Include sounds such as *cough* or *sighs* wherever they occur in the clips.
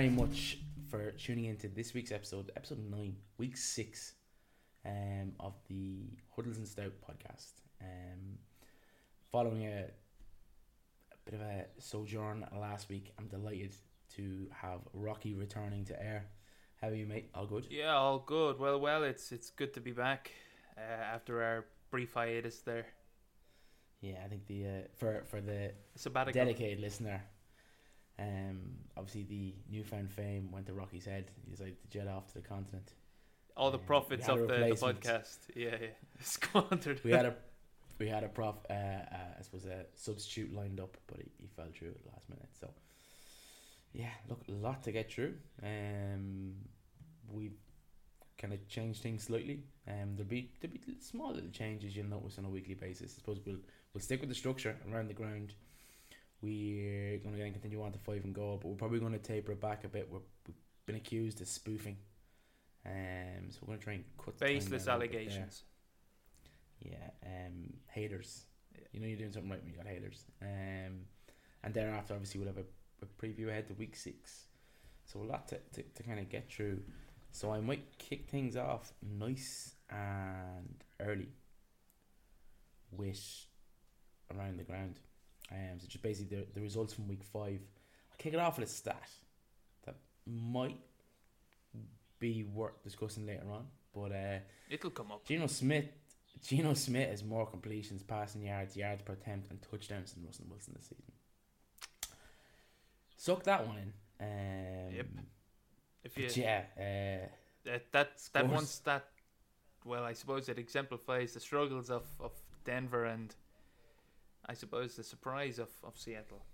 very much for tuning into this week's episode, episode nine, week six, um, of the Huddles and Stout podcast. Um, following a, a bit of a sojourn last week, I'm delighted to have Rocky returning to air. How are you, mate? All good? Yeah, all good. Well, well, it's it's good to be back uh, after our brief hiatus there. Yeah, I think the uh, for for the Sabbatical. dedicated listener, um, obviously the newfound fame went to Rocky's head. He decided to jet off to the continent. all the uh, profits of the, the podcast. Yeah, yeah. *laughs* Squandered. We had a *laughs* we had a prof, uh, uh, I suppose a substitute lined up, but he, he fell through at the last minute. So yeah, look, a lot to get through. Um, we kind of changed things slightly. Um, there'll be there'll be small little changes you'll notice on a weekly basis. I suppose we'll we'll stick with the structure around the ground. We're going to continue on to five and goal, but we're probably going to taper it back a bit. We're, we've been accused of spoofing, um, so we're going to try and cut Baseless down a little bit there. allegations. Yeah, um, haters. Yeah. You know you're doing something right when you got haters. Um, and thereafter, obviously, we'll have a, a preview ahead to week six. So a lot to, to, to kind of get through. So I might kick things off nice and early with around the ground. Um, so just basically the, the results from week five. I'll kick it off with a stat that might be worth discussing later on. But uh, It'll come up. Geno Smith, Geno Smith has more completions, passing yards, yards per attempt, and touchdowns than Russell Wilson this season. Suck that one in. Um, Yep. If you yeah, uh, that that that one Scores. stat, well, I suppose it exemplifies the struggles of, of Denver and I suppose the surprise of, of Seattle.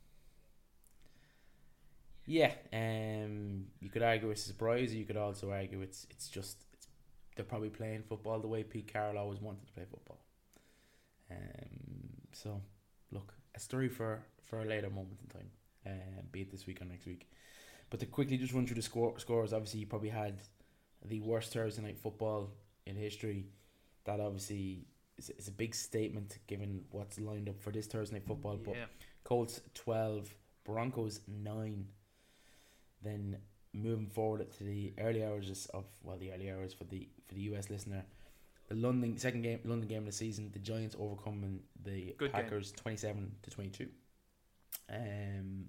yeah. Um, you could argue it's a surprise. You could also argue it's it's just it's they're probably playing football the way Pete Carroll always wanted to play football. Um, so look, a story for for a later moment in time, uh, be it this week or next week. But to quickly just run through the score scores, obviously you probably had the worst Thursday night football in history. That obviously is, is a big statement given what's lined up for this Thursday night football. But yeah, Colts 12, Broncos 9. Then moving forward to the early hours of well the early hours for the for the US listener. The London second game London game of the season, the Giants overcoming the Good game. Packers 27 to 22. Um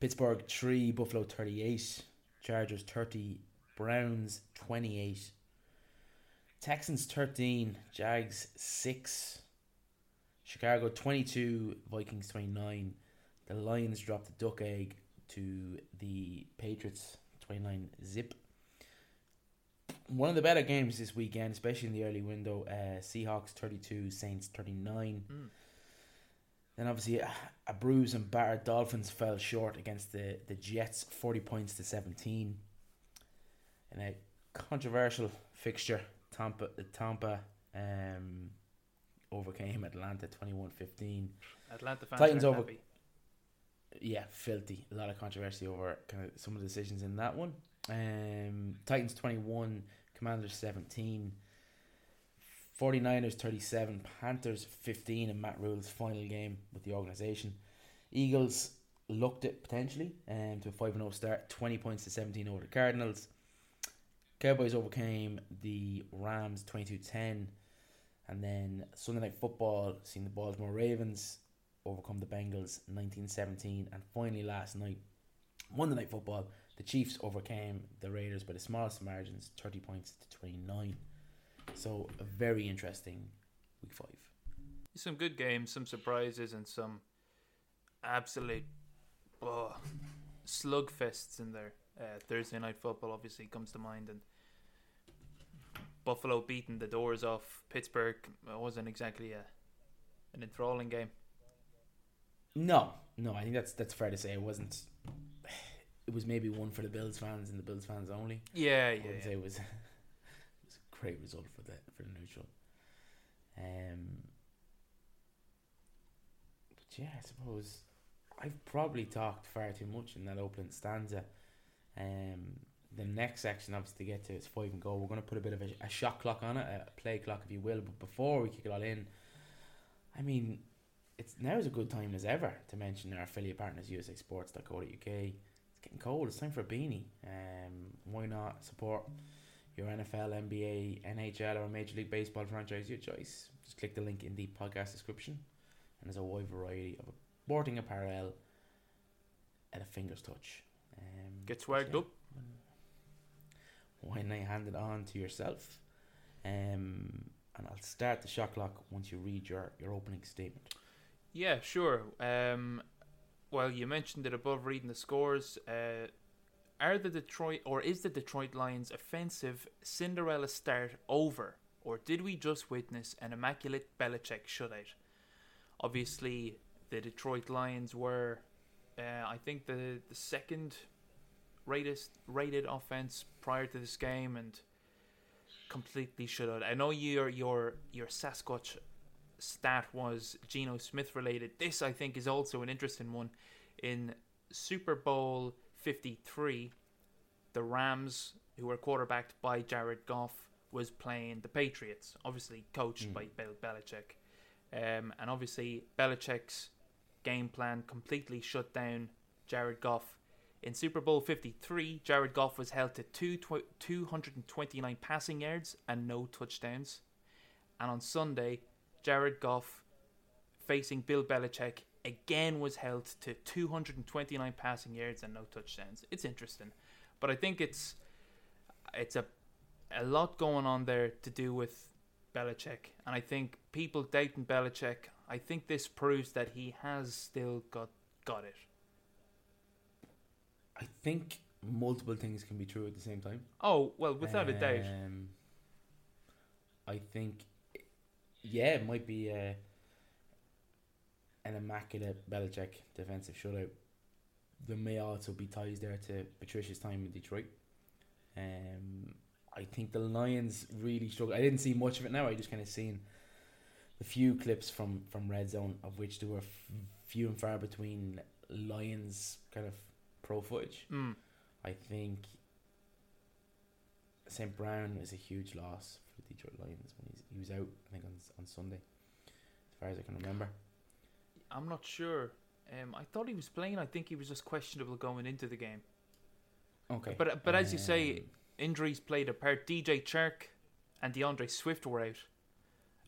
Pittsburgh 3, Buffalo 38, Chargers 30, Browns 28. Texans 13, Jags 6, Chicago 22, Vikings 29. The Lions dropped the duck egg to the Patriots 29 zip. One of the better games this weekend, especially in the early window, uh, Seahawks 32, Saints 39. Mm. Then obviously a, a bruised and battered Dolphins fell short against the, the Jets 40 points to 17. In a controversial fixture, Tampa Tampa um, overcame Atlanta 21-15. Atlanta fans Titans over- happy. Yeah, filthy. A lot of controversy over kind of some of the decisions in that one. Um, Titans 21, Commanders 17, 49ers 37, Panthers 15 in Matt Rhule's final game with the organisation. Eagles looked it potentially um, to a 5 0 start, 20 points to 17 over the Cardinals. Cowboys overcame the Rams 22 10. And then Sunday Night Football, seeing the Baltimore Ravens overcome the Bengals 1917. And finally, last night, Monday Night Football, the Chiefs overcame the Raiders by the smallest margins, 30 points to 29. So, a very interesting week five. Some good games, some surprises, and some absolute oh, slugfests in there. Uh, Thursday night football obviously comes to mind, and Buffalo beating the doors off Pittsburgh wasn't exactly a an enthralling game. No, no, I think that's that's fair to say. It wasn't. *sighs* It was maybe one for the Bills fans and the Bills fans only. Yeah, I yeah, would yeah. say it was, *laughs* it was a great result for the for the neutral. Um, but yeah, I suppose I've probably talked far too much in that opening stanza. Um, the next section, obviously, to get to is five and go. We're going to put a bit of a, a shot clock on it, a play clock, if you will. But before we kick it all in, I mean, it's now is a good time as ever to mention our affiliate partners, USASports.co.uk. It's getting cold. It's time for a beanie. Um, why not support your NFL, NBA, NHL, or Major League Baseball franchise, your choice. Just click the link in the podcast description, and there's a wide variety of sporting apparel at a finger's touch. Um, Get swagged yeah, up. Why not hand it on to yourself? Um, and I'll start the shot clock once you read your, your opening statement. Yeah, sure. Um, well, you mentioned it above reading the scores. Uh, are the Detroit or is the Detroit Lions offensive Cinderella start over, or did we just witness an immaculate Belichick shutout? Obviously, the Detroit Lions were, uh, I think, the the second rated rated offense prior to this game, and completely shut out. I know your your your Sasquatch stat was Geno Smith related. This I think is also an interesting one. In Super Bowl 53, the Rams, who were quarterbacked by Jared Goff, was playing the Patriots, obviously coached Mm. by Bill Belichick. Um, and obviously, Belichick's game plan completely shut down Jared Goff. In Super Bowl 53, Jared Goff was held to two tw- 229 passing yards and no touchdowns. And on Sunday, Jared Goff, facing Bill Belichick, again was held to 229 passing yards and no touchdowns. It's interesting, but I think it's it's a a lot going on there to do with Belichick, and I think people doubting Belichick. I think this proves that he has still got got it. I think multiple things can be true at the same time. Oh well, without a doubt. Um, I think, yeah, it might be uh, an immaculate Belichick defensive shutout. There may also be ties there to Patricia's time in Detroit. Um, I think the Lions really struggled. I didn't see much of it now. I just kind of seen the few clips from from Red Zone, of which there were f- few and far between Lions kind of pro footage. Mm. I think St. Brown is a huge loss for the Detroit Lions when he's, he was out, I think, on, on Sunday, as far as I can remember. I'm not sure. Um, I thought he was playing. I think he was just questionable going into the game. Okay. But but as you say, Um, injuries played a part. DJ Chark and DeAndre Swift were out,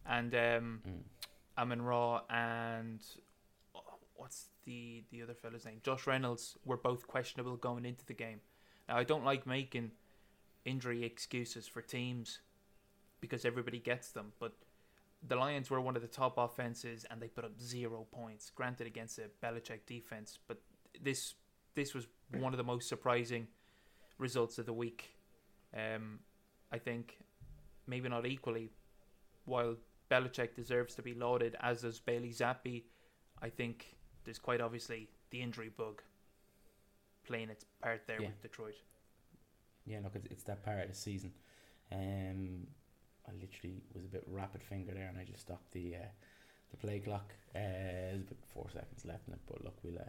and um, mm, Amon-Ra and what's the the other fella's name? Josh Reynolds were both questionable going into the game. Now I don't like making injury excuses for teams because everybody gets them, but the Lions were one of the top offenses and they put up zero points. Granted against a Belichick defense, but this this was one of the most surprising results of the week. Um, I think maybe not equally. While Belichick deserves to be lauded, as does Bailey Zappe, I think there's quite obviously the injury bug playing its part there Yeah. with Detroit. yeah, look, it's, it's that part of the season. Um, I literally was a bit rapid finger there, and I just stopped the uh, the play clock. Uh, there's about four seconds left in it, but look, we'll uh,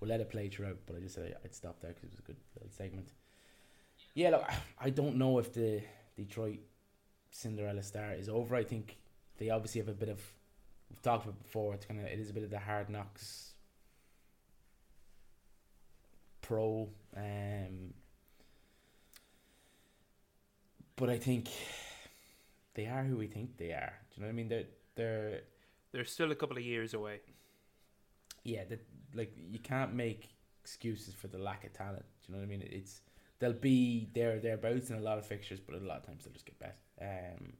we'll let it play throughout. But I just said I'd stop there because it was a good little segment. Yeah, look, I don't know if the Detroit Cinderella star is over. I think they obviously have a bit of. We've talked about it before. It's kind of it is a bit of the hard knocks pro. Um, but I think they are who we think they are. Do you know what I mean? They're they're They're still a couple of years away. yeah. That like you can't make excuses for the lack of talent. Do you know what I mean? It's they'll be there thereabouts in a lot of fixtures, but a lot of times they'll just get bet. Um,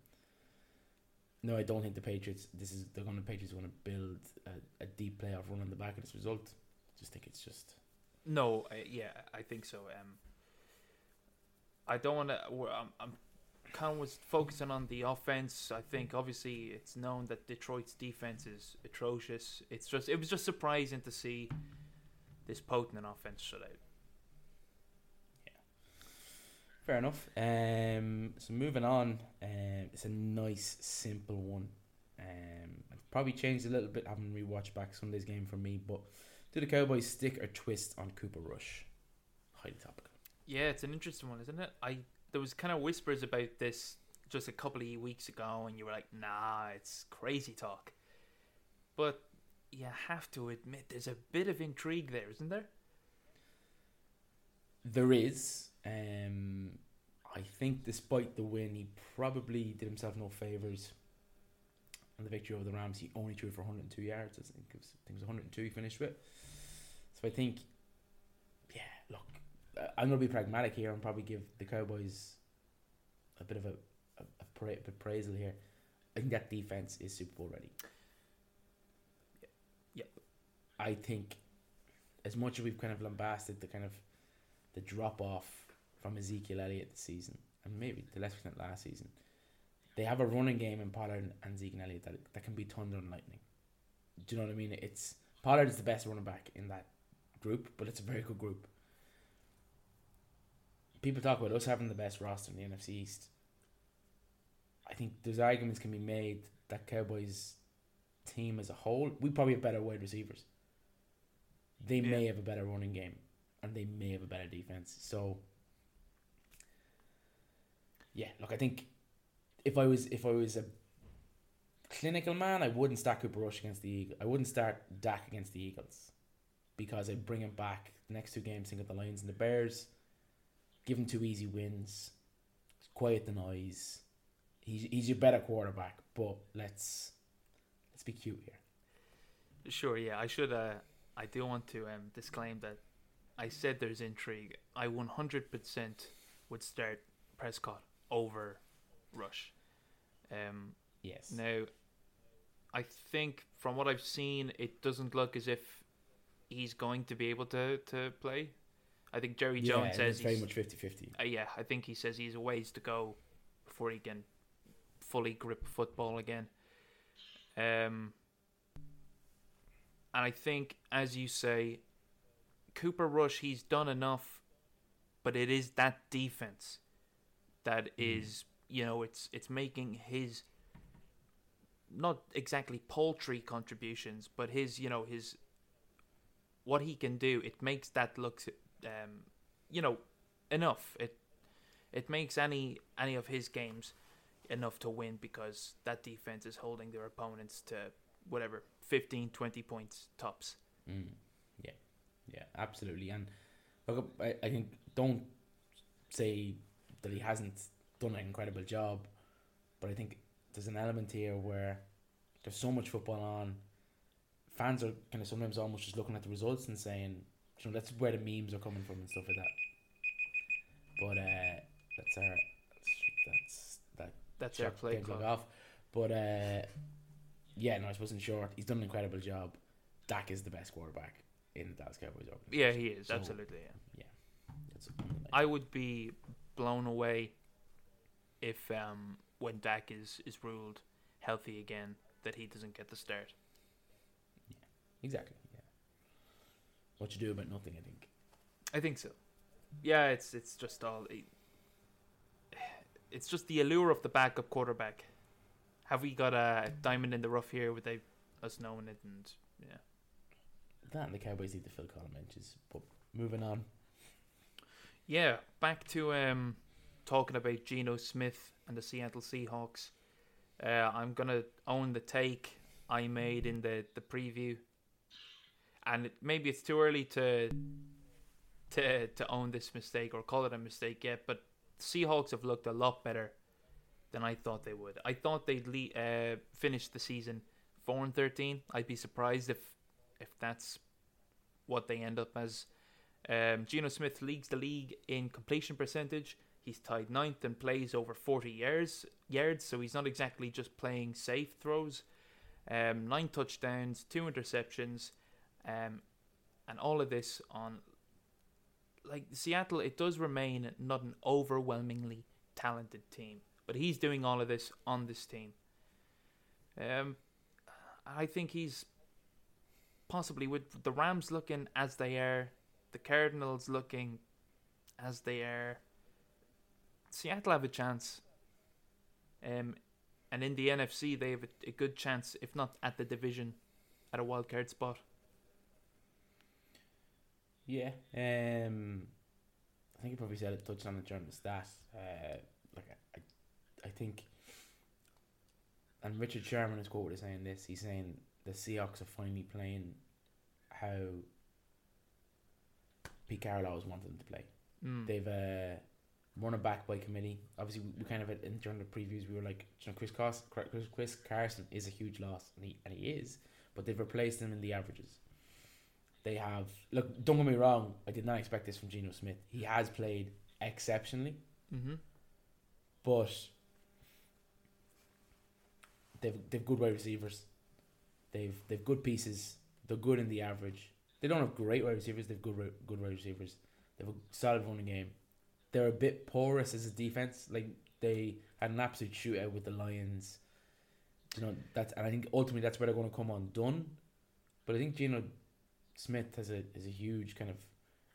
no, I don't think the Patriots. This is they're going. to Patriots want to build a, a deep playoff run on the back of this result. Just think it's just No, I, yeah, I think so. Um, I don't want to. I'm, I'm kind of was focusing on the offense. I think obviously it's known that Detroit's defense is atrocious. It's just it was just surprising to see this potent offense shut out. Yeah, fair enough. Um, so moving on, um, it's a nice, simple one. Um, I've probably changed a little bit, having rewatched back Sunday's game for me, but do the Cowboys stick or twist on Cooper Rush? Highly topical. Yeah, it's an interesting one, isn't it? I there was kind of whispers about this just a couple of weeks ago, and you were like, "Nah, it's crazy talk." But you have to admit, there's a bit of intrigue there, isn't there? There is. Um, I think despite the win, he probably did himself no favors. On the victory over the Rams, he only threw for 102 yards. I think it was, I think it was 102 he finished with. So I think, yeah, look, I'm going to be pragmatic here and probably give the Cowboys a bit of a, a, a pra- appraisal here. I think that defense is Super Bowl ready. Yeah. I think as much as we've kind of lambasted the kind of the drop off from Ezekiel Elliott this season, and maybe to less extent last season, they have a running game in Pollard and Ezekiel Elliott that, that can be thunder and lightning. Do you know what I mean? It's Pollard is the best running back in that group, but it's a very good group. People talk about us having the best roster in the NFC East. I think those arguments can be made that Cowboys team as a whole, we probably have better wide receivers. They Yeah. may have a better running game, and they may have a better defense. So, yeah, look, I think if I was if I was a clinical man, I wouldn't start Cooper Rush against the Eagles. I wouldn't start Dak against the Eagles because I'd bring him back the next two games. Think of the Lions and the Bears. Give him two easy wins. Quiet the noise. He's he's your better quarterback, but let's let's be cute here. Sure, yeah. I should. Uh, I do want to um, disclaim that I said there's intrigue. I 100% would start Prescott over Rush. Um, Yes. now, I think from what I've seen, it doesn't look as if he's going to be able to, to play. I think Jerry yeah, Jones says very he's- much 50-50. uh, yeah, I think he says he's a ways to go before he can fully grip football again. Um, and I think, as you say, Cooper Rush, he's done enough, but it is that defense that is, you know, it's it's making his not exactly paltry contributions, but his, you know, his what he can do. It makes that look, um, you know, enough. It it makes any any of his games enough to win because that defense is holding their opponents to whatever 15 20 points tops Mm. Yeah, yeah, absolutely. And look, I, I think don't say that he hasn't done an incredible job, but I think there's an element here where there's so much football on. Fans are kind of sometimes almost just looking at the results and saying, you know, that's where the memes are coming from and stuff like that. But uh, that's our that's that that's shot play clock off. But uh, yeah, no, I suppose in short, he's done an incredible job. Dak is the best quarterback in the Dallas Cowboys yeah he is So- absolutely yeah. Undeniable. I would be blown away if um when Dak is is ruled healthy again that he doesn't get the start Yeah, exactly. Yeah. What you do about nothing, I think. I think so yeah it's it's just all it, *sighs* it's just the allure of the backup quarterback have we got a diamond in the rough here without us knowing it and yeah That and the Cowboys need to fill column benches. But moving on. Yeah, back to um talking about Geno Smith and the Seattle Seahawks. Uh, I'm gonna own the take I made in the, the preview, and it, maybe it's too early to to to own this mistake or call it a mistake yet. But Seahawks have looked a lot better than I thought they would. I thought they'd le- uh, finish the season four and thirteen. I'd be surprised if if that's what they end up as. Um, Geno Smith leads the league in completion percentage. He's tied ninth and plays over 40 yards, yards, so he's not exactly just playing safe throws. Um, nine touchdowns, two interceptions, um, and all of this on like Seattle. It does remain not an overwhelmingly talented team, but he's doing all of this on this team. Um, I think he's possibly with the Rams looking as they are, the Cardinals looking as they are. Seattle have a chance. Um, and in the NFC, they have a, a good chance, if not at the division, at a wild card spot. Yeah. Um, I think you probably said it, touched on it during the stat. Uh, like I, I, I think, and Richard Sherman is quoted as saying this. He's saying the Seahawks are finally playing how Pete Carroll always wanted them to play. Mm. They've uh, run it back by committee. Obviously, we, kind of in during the previews we were like, you know, Chris, Chris Chris Carson is a huge loss, and he and he is, but they've replaced him in the averages. They have look. Don't get me wrong. I did not expect this from Geno Smith. He has played exceptionally, Mm-hmm. but they've they've good wide receivers. They've they've good pieces. They're good in the average. They don't have great wide receivers. They've good good wide receivers. They have a solid running game. They're a bit porous as a defense. Like they had an absolute shootout with the Lions. You know that's and I think ultimately that's where they're going to come undone. But I think Geno Smith has a has a huge kind of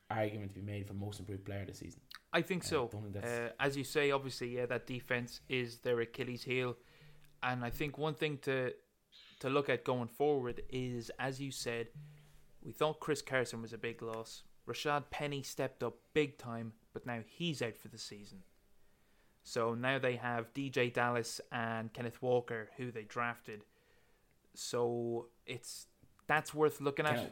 argument to be made for most improved player this season. I think Uh, so. don't think Uh, as you say, obviously, yeah, that defense is their Achilles heel, and I think one thing to to look at going forward is, as you said, we thought Chris Carson was a big loss. Rashaad Penny stepped up big time, but now he's out for the season. So now they have DeeJay Dallas and Kenneth Walker, who they drafted. So it's that's worth looking at.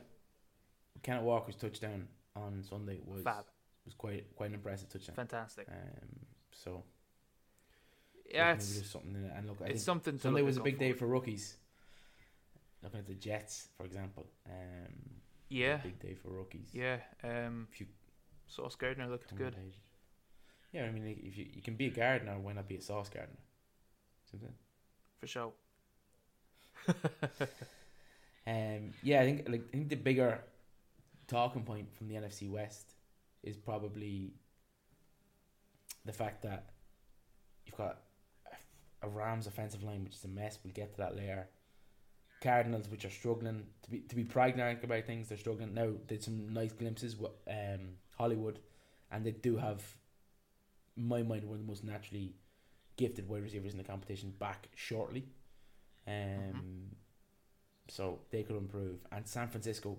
Kenneth, Walker's touchdown on Sunday was Fab, was quite quite an impressive touchdown. fantastic. Um, so Yeah, it's something in it. And look, I it's something Sunday was a big day for rookies. Looking at the Jets, for example. Um, Yeah, big day for rookies. yeah. Um, If you Sauce Gardner looked good age. Yeah, I mean, if you you can be a gardener, why not be a sauce gardener? What saying? for sure. *laughs* Um, yeah, I think like I think the bigger talking point from the NFC West is probably the fact that you've got a, a Rams offensive line which is a mess. We'll get to that later. Cardinals which are struggling to be to be pragmatic about things. They're struggling now. Did some nice glimpses with um, Hollywood, and they do have, in my mind, one of the most naturally gifted wide receivers in the competition back shortly. Um, so they could improve. And San Francisco,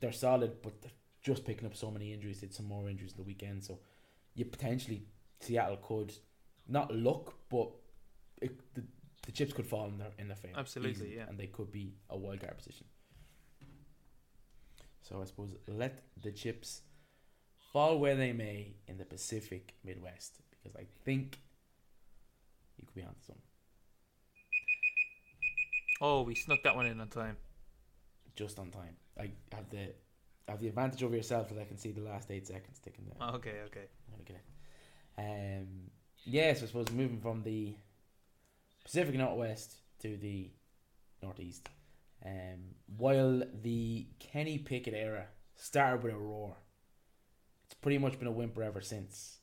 they're solid, but they're just picking up so many injuries. Did some more injuries in the weekend, so you potentially Seattle could not look, but it, the the chips could fall in their in their favor. Absolutely, yeah. and they could be a wild card position. So I suppose let the chips fall where they may in the Pacific Midwest, because I think you could be onto something. Oh, we snuck that one in on time. just on time. I have the I have the advantage over yourself that I can see the last eight seconds ticking there. Okay, okay. At it. Um, yeah, so I suppose moving from the Pacific Northwest to the Northeast. Um, while the Kenny Pickett era started with a roar, pretty much been a whimper ever since.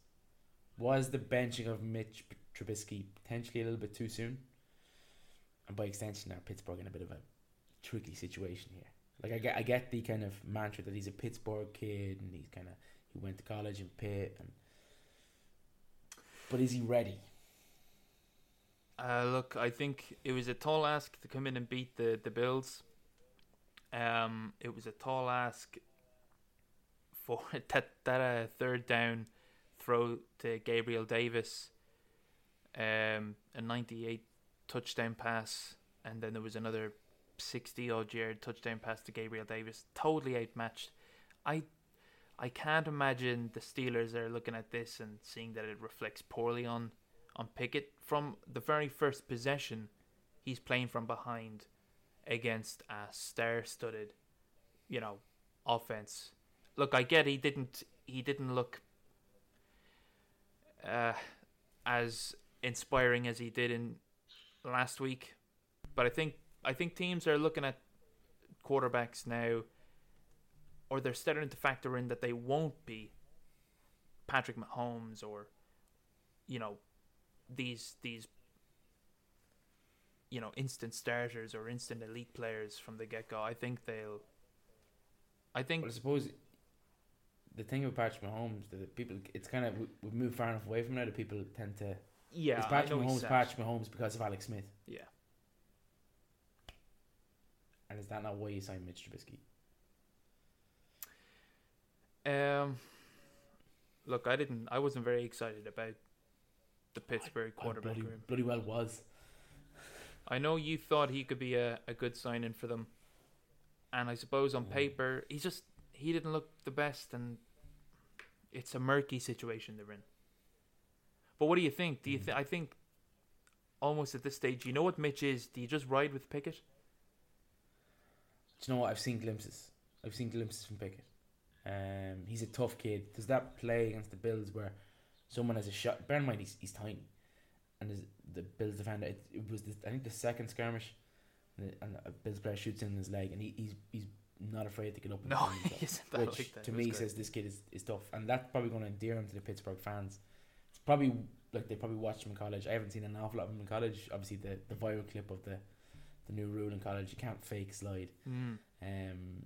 Was the benching of Mitch Trubisky potentially a little bit too soon? And by extension, now Pittsburgh in a bit of a tricky situation here? Like I get, I get the kind of mantra that he's a Pittsburgh kid and he's kind of he went to college in Pitt and but is he ready? Uh, look, I think it was a tall ask to come in and beat the the Bills. Um, it was a tall ask for *laughs* that that uh, third down throw to Gabriel Davis. Um, a ninety-eight touchdown pass, and then there was another sixty odd yard touchdown pass to Gabriel Davis. Totally outmatched. I I can't imagine the Steelers are looking at this and seeing that it reflects poorly on on Pickett from the very first possession. He's playing from behind against a star-studded, you know, offense. Look, I get he didn't he didn't look uh, as inspiring as he did in last week, but I think I think teams are looking at quarterbacks now, or they're starting to factor in that they won't be Patrick Mahomes or you know these these you know instant starters or instant elite players from the get go. I think they'll. I think I suppose the thing with Patrick Mahomes that people it's kind of we- we've moved far enough away from now that people tend to yeah, is I Patrick Mahomes. Patrick Mahomes because of Alex Smith Yeah, and is that not why you signed Mitch Trubisky? Um, look, I didn't. I wasn't very excited about the Pittsburgh I quarterback bloody, room. bloody well was. I know you thought he could be a, a good signing for them, and I suppose on Yeah. paper he's just he didn't look the best, and it's a murky situation they're in. But what do you think? Do you Mm. think I think almost at this stage, you know what Mitch is? Do you just ride with Pickett? Do you know what? I've seen glimpses. I've seen glimpses from Pickett. Um, he's a tough kid. There's that play against the Bills where someone has a shot. Bear in mind, he's, he's tiny, and the Bills defender. It, it was the, I think the second skirmish, and, the, and a Bills player shoots in his leg, and he, he's he's not afraid to get up. And No, he isn't that which like that. to me great. says this kid is, is tough, and that's probably going to endear him to the Pittsburgh fans. It's probably like they probably watched him in college. I haven't seen an awful lot of him in college. Obviously, the the viral clip of the the new rule in college: you can't fake slide. Mm. Um,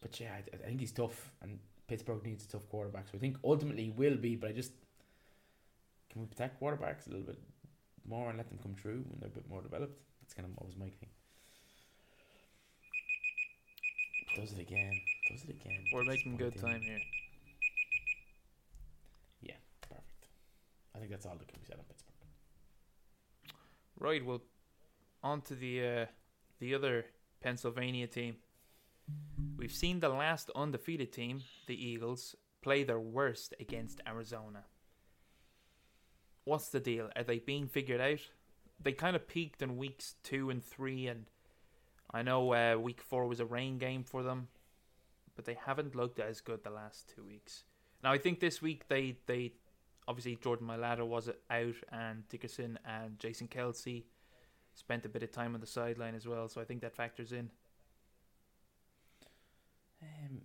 but yeah, I, I think he's tough, and Pittsburgh needs a tough quarterback. So I think ultimately he will be. But I just can we protect quarterbacks a little bit more and let them come through when they're a bit more developed. That's kind of always my thing. Does it again? Does it again? We're making good time here. Yeah, perfect. I think that's all that can be said on Pittsburgh. Right, well, on to the uh, the other Pennsylvania team. We've seen the last undefeated team, the Eagles, play their worst against Arizona. What's the deal? Are they being figured out? They kind of peaked in weeks two and three, and I know uh, week four was a rain game for them, but they haven't looked as good the last two weeks. Now I think this week they they obviously Jordan Mailata was out, and Dickerson and Jason Kelce spent a bit of time on the sideline as well. So I think that factors in. Um,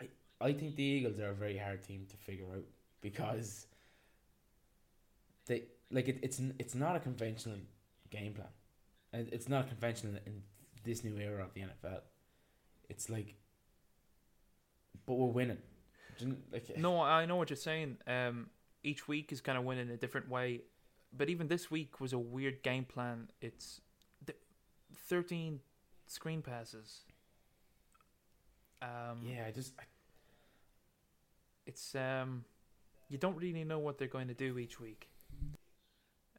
I I think the Eagles are a very hard team to figure out because they like it, it's it's not a conventional game plan, and it's not conventional in this new era of the NFL. It's like, but we're winning. Do you kn- Like No, I know what you're saying. Um, each week is kind of winning a different way, but even this week was a weird game plan. It's th- thirteen screen passes. Um, yeah, I just I, it's um, you don't really know what they're going to do each week.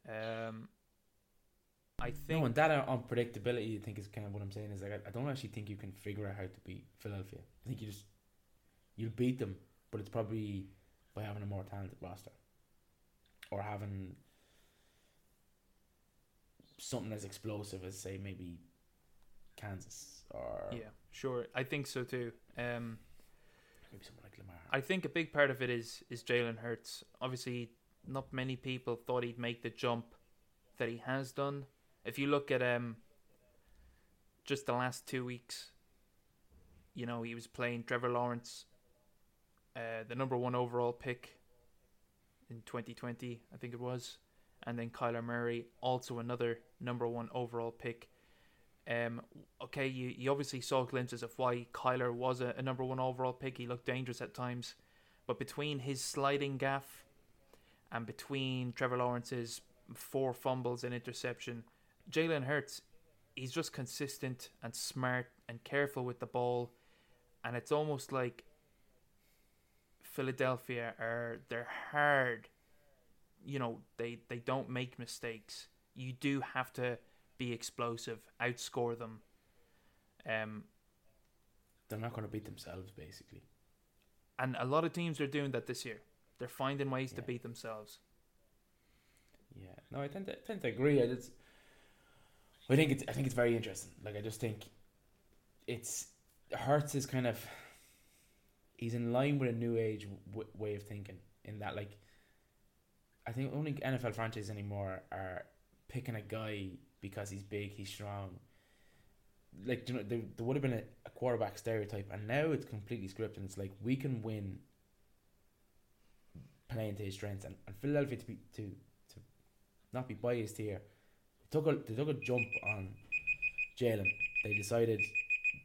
Um, I think no, and that uh, unpredictability. I think is kind of what I'm saying is like I, I don't actually think you can figure out how to beat Philadelphia. I think you just you'll beat them, but it's probably by having a more talented roster or having something as explosive as say maybe Kansas or yeah, sure. I think so too. Um, maybe someone like Lamar. I think a big part of it is is Jalen Hurts. Obviously, not many people thought he'd make the jump that he has done. If you look at um just the last two weeks, you know he was playing Trevor Lawrence, uh, the number one overall pick in 2020, I think it was, and then Kyler Murray, also another number one overall pick. Um, okay, you, you obviously saw glimpses of why Kyler was a, a number one overall pick. He looked dangerous at times, but between his sliding gaff and between Trevor Lawrence's four fumbles and interception, Jalen Hurts, he's just consistent and smart and careful with the ball, and it's almost like Philadelphia are they're hard. You know, they they don't make mistakes. You do have to be explosive, outscore them. Um, They're not going to beat themselves basically. and a lot of teams are doing that this year. They're finding ways to beat themselves. Yeah, no, I tend to tend to agree. I just, I think it's I think it's very interesting. Like I just think, it's Hurts is kind of, he's in line with a new age w- way of thinking. In that, like, I think only NFL franchises anymore are picking a guy because he's big, he's strong. Like you know, there, there would have been a, a quarterback stereotype, and now it's completely scripted. And It's like we can win playing to his strengths, and, and Philadelphia to be to to not be biased here. They took a they took a jump on Jalen. They decided,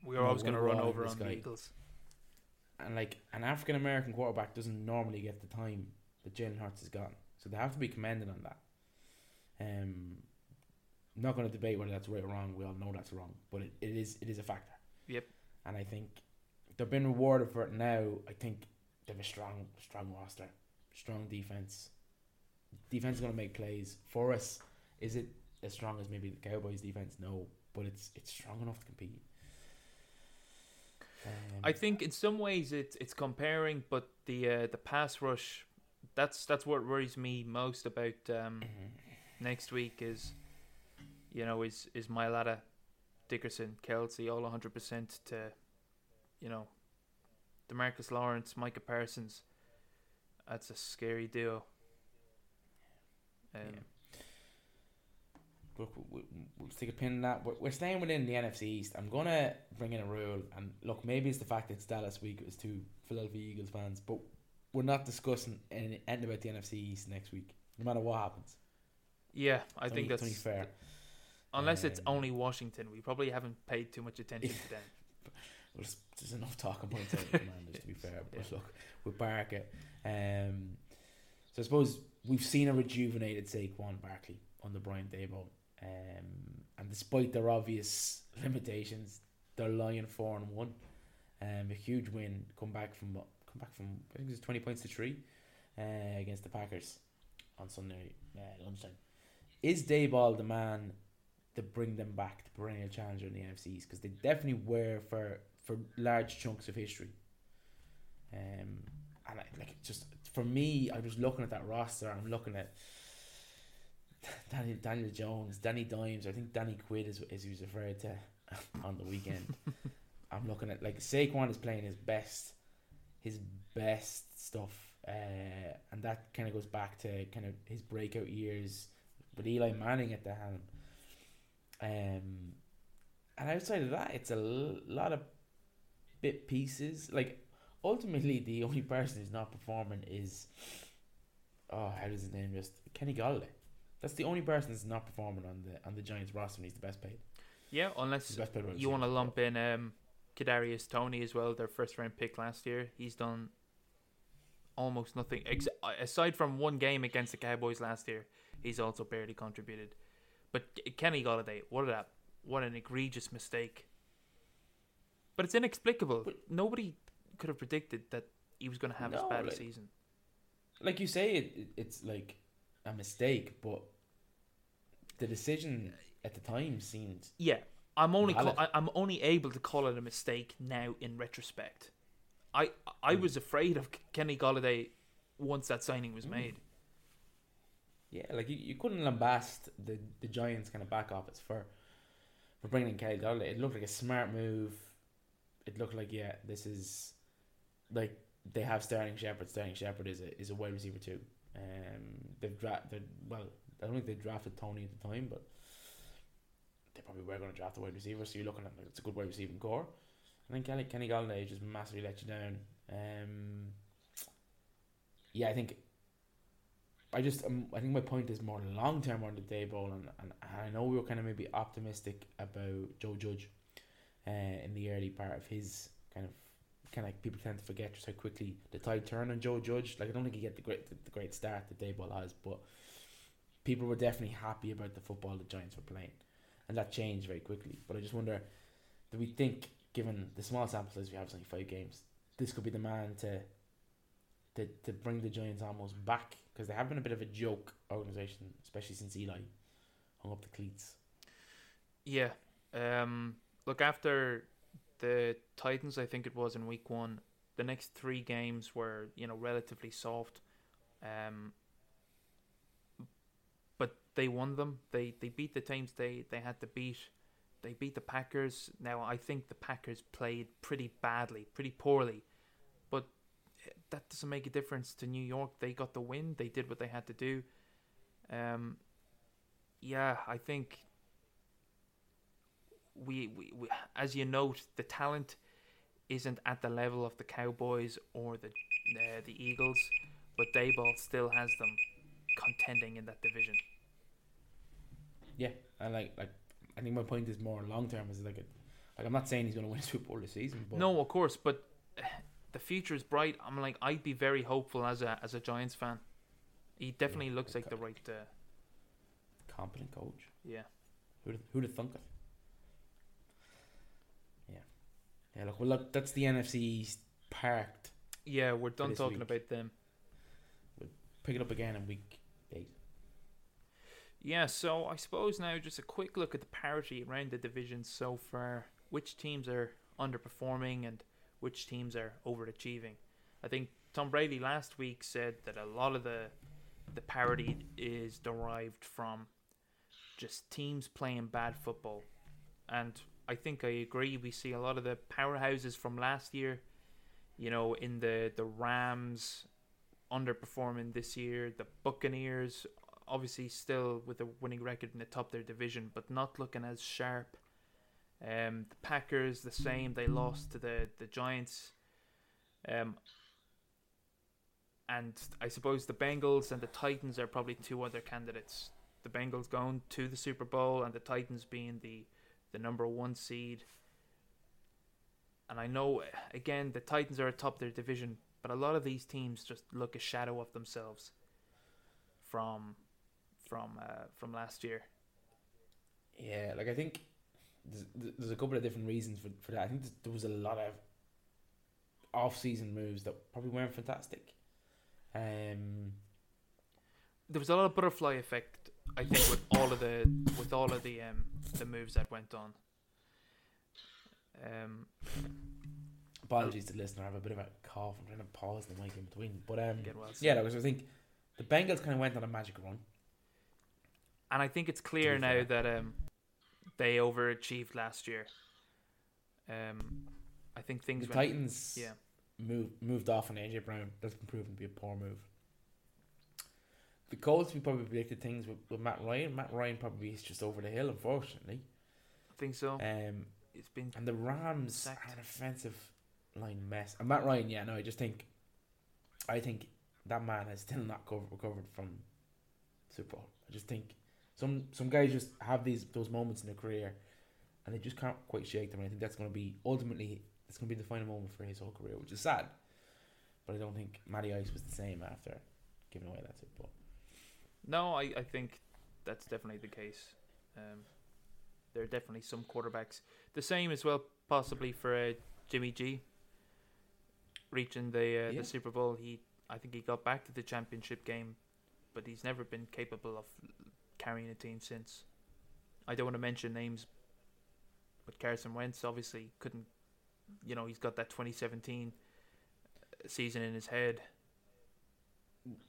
We were always going to run over on the. Eagles. and like an African American quarterback doesn't normally get the time that Jalen Hurts has gotten, so they have to be commended on that. Um, I'm not going to debate whether that's right or wrong. We all know that's wrong, but it, it is it is a factor. Yep. And I think they've been rewarded for it now. I think they have a strong strong roster, strong defense. Defense is going to make plays for us. Is it as strong as maybe the Cowboys defense? No, but it's it's strong enough to compete. Um, I think in some ways it's it's comparing, but the uh, the pass rush, that's that's what worries me most about um, next week is, you know, is is Mailata, Dickerson, Kelce all hundred percent to, you know, Demarcus Lawrence, Micah Parsons. That's a scary deal. Um, Yeah. Look, we- we- we'll stick a pin in that. We're, we're staying within the NFC East. I'm gonna bring in a rule, and look, maybe it's the fact that it's Dallas week. It was two Philadelphia Eagles fans, but we're not discussing any, anything about the NFC East next week, no matter what happens. yeah, I It's think only- that's only fair. Unless it's Um, only Washington, we probably haven't paid too much attention to them. Well, *laughs* there's, there's enough talking points out the Commanders, to be fair. But Yeah. look, with Barker, um, so I suppose we've seen a rejuvenated Saquon Barkley under Brian Daboll, um, and despite their obvious *laughs* limitations, they're lying four and one. Um, a huge win, come back from come back from I think it was twenty points to three, uh, against the Packers on Sunday uh, lunchtime. Is Daboll the man to bring them back to perennial challenger in the NFCs? Because they definitely were for for large chunks of history. Um, and I, like just for me, I was looking at that roster. I'm looking at Daniel Daniel Jones, Danny Dimes. I think Danny Quid is as he was referred to on the weekend. *laughs* I'm looking at like Saquon is playing his best, his best stuff, uh, and that kind of goes back to kind of his breakout years with Eli Manning at the helm. Um, and outside of that, it's a l- lot of bit pieces. Like ultimately, the only person who's not performing is oh, how does his name just Kenny Golladay. That's the only person that's not performing on the on the Giants roster, and he's the best paid. Yeah, unless you want to lump in um, Kadarius Toney as well, their first round pick last year. He's done almost nothing ex- aside from one game against the Cowboys last year. He's also barely contributed. But Kenny Golladay, what a what an egregious mistake. But it's inexplicable. But- Nobody could have predicted that he was going to have as No, bad a season. like you say, it, it it's like a mistake, but the decision at the time seemed Yeah, I'm only Valid. call, I, I'm only able to call it a mistake now in retrospect. I I Mm. was afraid of Kenny Golladay once that signing was Mm. made. Yeah, like you, you couldn't lambast the, the Giants kind of back office for for bringing in Kelly Golladay. It looked like a smart move. It looked like yeah, this is like they have Sterling Shepard. Sterling Shepard is a is a wide receiver too. Um, they've drafted well. I don't think they drafted Toney at the time, but they probably were going to draft a wide receiver. So you're looking at like, it's a good wide receiving core. And then Kenny Kenny Golladay just massively let you down. Um, yeah, I think I just um, I think my point is more long term on the Daboll, and, and I know we were kind of maybe optimistic about Joe Judge, uh, in the early part of his kind of kind of people tend to forget just how quickly the tide turned on Joe Judge. Like I don't think he get the great the, the great start that Daboll has, but people were definitely happy about the football the Giants were playing, and that changed very quickly. But I just wonder, do we think, given the small sample size we have, only five games, this could be the man to to to bring the Giants almost back because they have been a bit of a joke organization, especially since Eli hung up the cleats. Yeah. Um. Look after the Titans, I think it was in week one. The next three games were you know relatively soft. Um. But they won them. They they beat the teams they they had to beat. They beat the Packers. Now I think the Packers played pretty badly, pretty poorly, but that doesn't make a difference to New York. They got the win. They did what they had to do. Um. Yeah, I think we, we, we as you note, the talent isn't at the level of the Cowboys or the uh, the Eagles, but Daboll still has them contending in that division. Yeah, and like like I think my point is more long term is like like I'm not saying he's going to win a Super Bowl this season, but No, of course, but uh, the future is bright. I'm like I'd be very hopeful as a as a Giants fan. He definitely Yeah, looks like the right. Uh, competent coach. yeah. Who'd who'd have thunk it? Yeah, yeah. Look, well, look, that's the NFC East parked. Yeah, we're done talking week. about them. We'll pick it up again in week eight. Yeah, so I suppose now just a quick look at the parity around the division so far. Which teams are underperforming and which teams are overachieving. I think Tom Brady last week said that a lot of the the parity is derived from just teams playing bad football, and I think I agree. We see a lot of the powerhouses from last year, you know, in the the Rams underperforming this year, the Buccaneers obviously still with a winning record in the top of their division, but not looking as sharp. Um, the Packers the same. They lost to the the Giants. Um, and I suppose the Bengals and the Titans are probably two other candidates. The Bengals going to the Super Bowl and the Titans being the the number one seed. And I know again the Titans are atop their division, but a lot of these teams just look a shadow of themselves from from uh, from last year. Yeah, like I think there's, there's a couple of different reasons for, for that. I think there was a lot of off-season moves that probably weren't fantastic. Um, there was a lot of butterfly effect, I think, with all of the with all of the um the moves that went on. Um, apologies to the listener. I have a bit of a cough. I'm trying to pause the mic in between, but um, well yeah, because I think the Bengals kind of went on a magic run. and I think it's clear now fair. that um they overachieved last year. Um, I think things the went Titans yeah. moved moved off on AJ Brown. That's been proven to be a poor move. The Colts, we probably predicted things with, with Matt Ryan. Matt Ryan probably is just over the hill, unfortunately. I think so. Um, it's been and the Rams Sacked. are an offensive line mess. And Matt Ryan, yeah, no, I just think, I think that man has still not covered, recovered from Super Bowl. I just think some some guys just have these those moments in their career, and they just can't quite shake them. And I think that's going to be ultimately it's going to be the final moment for his whole career, which is sad. But I don't think Matty Ice was the same after giving away that Super Bowl. No, I, I think that's definitely the case. Um, there are definitely some quarterbacks. The same as well, possibly for uh, Jimmy G. Reaching the uh, Yeah. the Super Bowl, he I think he got back to the championship game, but he's never been capable of carrying a team since. I don't want to mention names, but Carson Wentz obviously couldn't. You know, he's got that 2017 season in his head.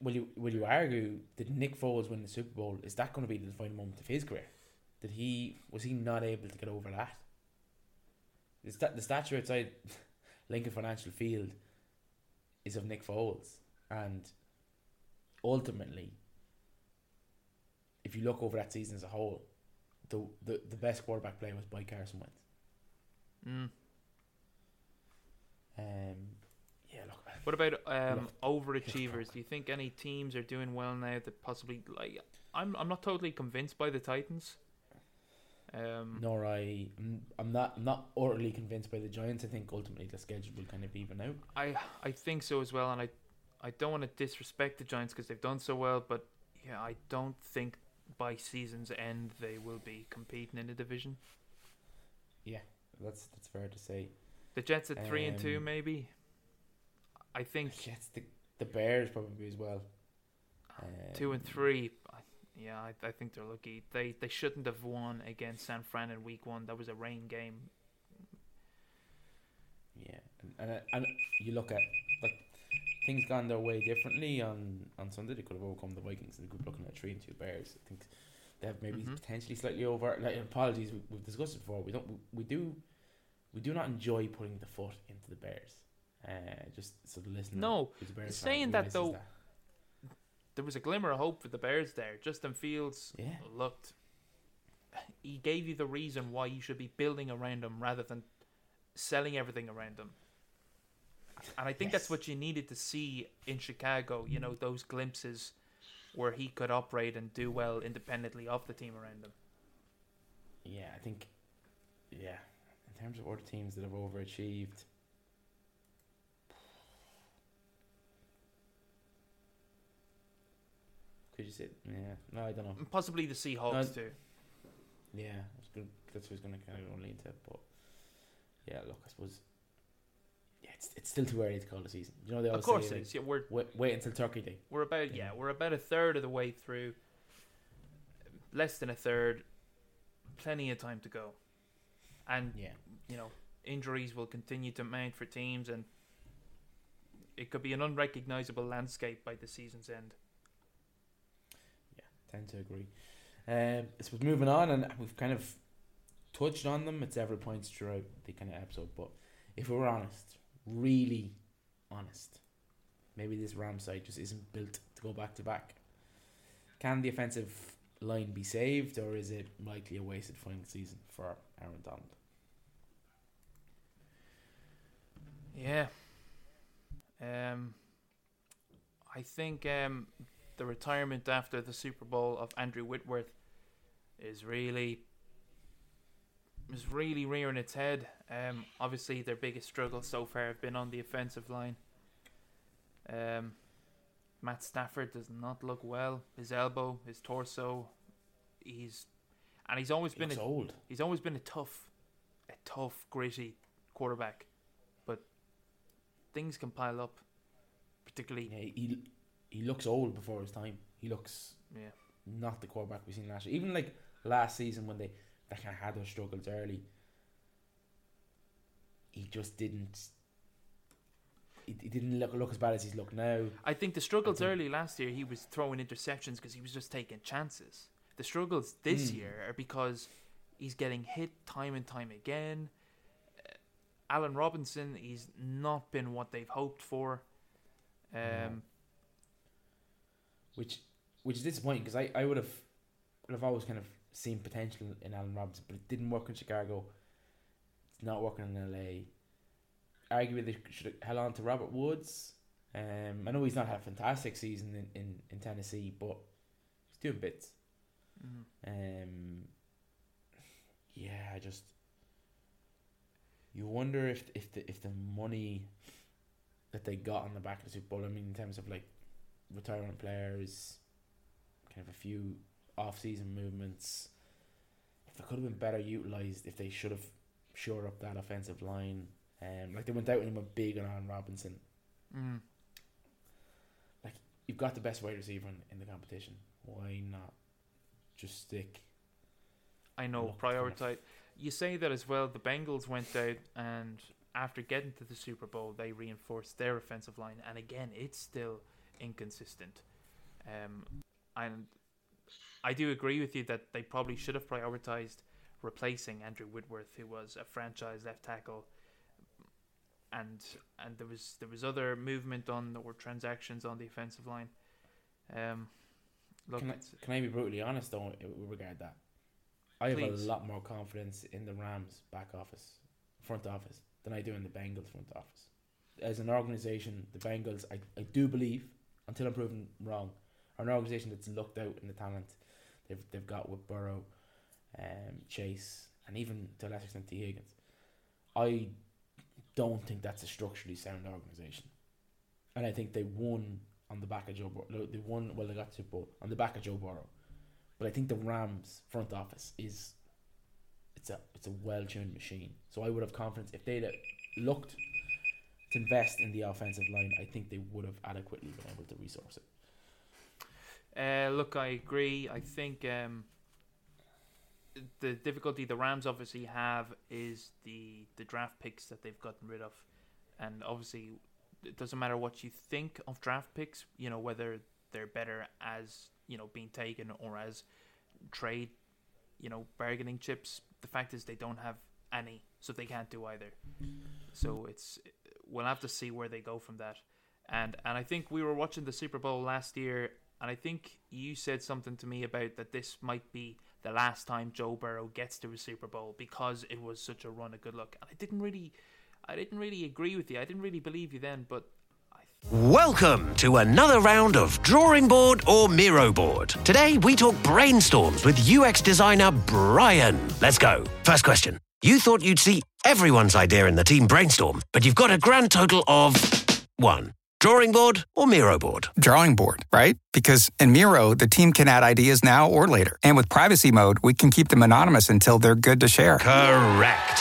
Will you will you argue did Nick Foles win the Super Bowl? Is that going to be the final moment of his career? Did he was he not able to get over that? The, sta- the statue outside *laughs* Lincoln Financial Field is of Nick Foles, and ultimately, if you look over that season as a whole, the the, the best quarterback play was by Carson Wentz. Mm. Um, What about um, overachievers? Do you think any teams are doing well now that possibly like? I'm I'm not totally convinced by the Titans. Um, nor I, I'm, not I'm not utterly convinced by the Giants. I think ultimately the schedule will kind of even out. I I think so as well, and I I don't want to disrespect the Giants because they've done so well, but yeah, I don't think by season's end they will be competing in the division. Yeah, that's that's fair to say. The Jets at three and two, Um, maybe. I think Jets, the the Bears probably as well. two and Um, three. Yeah, I, I think they're lucky. They they shouldn't have won against San Fran in week one. That was a rain game. Yeah, and and, and you look at like things gone their way differently on on Sunday. They could have overcome the Vikings. and They could be looking at three and two Bears. I think they have maybe Mhm. potentially slightly over. Like apologies, we, we've discussed it before. We don't. We, we do. We do not enjoy putting the foot into the Bears. Uh, just so the listener. No, who's a Bears saying that though, there was a glimmer of hope for the Bears there. Justin Fields Yeah. looked. He gave you the reason why you should be building around him rather than selling everything around him. And I think that's what you needed to see in Chicago. You know those glimpses where he could operate and do well independently of the team around him. Yeah, I think. Yeah, in terms of other teams that have overachieved. Could you say? Yeah, no, I don't know. And possibly the Seahawks No, too. Yeah, I was gonna, that's was going to kind of lean to, but yeah, look, I suppose. Yeah, it's, it's still too early to call the season. You know they Of always course, say it like, is. Yeah, we're wait, wait until Turkey Day. We're about Yeah. yeah, we're about a third of the way through. Less than a third. Plenty of time to go. And Yeah, you know, injuries will continue to mount for teams, and it could be an unrecognizable landscape by the season's end. Tend to agree. Um, suppose moving on, and we've kind of touched on them at several points throughout the kind of episode. But if we're honest, really honest, maybe this Ram side just isn't built to go back to back. Can the offensive line be saved, or is it likely a wasted final season for Aaron Donald? Yeah. Um, I think um, the retirement after the Super Bowl of Andrew Whitworth is really is really rearing its head. Um, obviously, their biggest struggles so far have been on the offensive line. Um, Matt Stafford does not look well. His elbow, his torso, he's and he's always been a, old. he's always been a tough, a tough, gritty quarterback, but things can pile up, particularly Yeah, he he looks old before his time. He looks yeah. not the quarterback we've seen last year. Even like last season when they they kind of had those struggles early, he just didn't. He, he didn't look look as bad as he's looked now. I think the struggles think- early last year, he was throwing interceptions because he was just taking chances. The struggles this Mm. year are because he's getting hit time and time again. Uh, Allen Robinson, he's not been what they've hoped for. Um. Which which is disappointing because I, I would have would have always kind of seen potential in Allen Robinson, but it didn't work in Chicago. It's not working in LA. Arguably, they should have held on to Robert Woods. Um, I know he's not had a fantastic season in, in, in Tennessee, but he's doing bits. mhm. Um, yeah, I just you wonder if if the if the money that they got on the back of the Super Bowl, I mean, in terms of like retirement players, kind of a few off season movements, if they could have been better utilized, if they should have shored up that offensive line, um, like they went out and went big on Aaron Robinson. Mm. You've got the best wide receiver in, in the competition. Why not just stick? I know, Look, kind of- prioritize. You say that as well. The Bengals went out and after getting to the Super Bowl, they reinforced their offensive line, and again, it's still inconsistent. Um, and I do agree with you that they probably should have prioritized replacing Andrew Whitworth, who was a franchise left tackle. And and there was there was other movement on or transactions on the offensive line. Um, look, Can I, can I be brutally honest though with regard that? I have Please. a lot more confidence in the Rams back office, front office, than I do in the Bengals front office. As an organization, the Bengals, I, I do believe, until I'm proven wrong, are an organization that's looked out in the talent they've they've got with Burrow, um, Chase, and even to a lesser extent Tee Higgins. I don't think that's a structurally sound organization, and I think they won on the back of Joe. Burrow. They won well. They got to Bowl on the back of Joe Burrow, but I think the Rams front office is it's a it's a well tuned machine. So I would have confidence if they'd looked to invest in the offensive line. I think they would have adequately been able to resource it. Uh, look, I agree. I think um, the difficulty the Rams obviously have is the the draft picks that they've gotten rid of, and obviously it doesn't matter what you think of draft picks. You know whether they're better as you know being taken or as trade, you know bargaining chips. The fact is they don't have any, so they can't do either. So it's we'll have to see where they go from that. And and I think we were watching the Super Bowl last year, and I think you said something to me about that this might be the last time Joe Burrow gets to a Super Bowl because it was such a run of good luck. And I didn't really, I didn't really agree with you. I didn't really believe you then, but Welcome to another round of Drawing Board or Miro Board. Today we talk brainstorms with UX designer Brian. Let's go. First question. You thought you'd see everyone's idea in the team brainstorm, but you've got a grand total of one. Drawing board or Miro board? drawing board, right? Because in Miro, the team can add ideas now or later. And with privacy mode, we can keep them anonymous until they're good to share. Correct.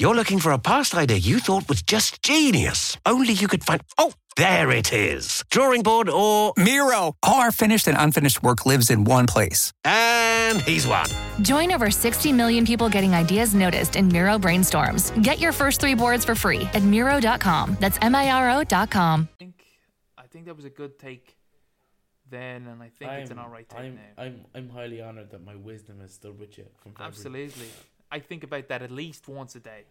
You're looking for a past idea you thought was just genius. Only you could find. Oh, there it is. Drawing board or. Miro! All our finished and unfinished work lives in one place. And he's won. Join over 60 million people getting ideas noticed in Miro brainstorms. Get your first three boards for free at Miro.com. That's M I R O.com. I think I think that was a good take then, and I think it's an alright take I'm, now. I'm, I'm highly honoured that my wisdom has stood with you from February. Absolutely. I think about that at least once a day.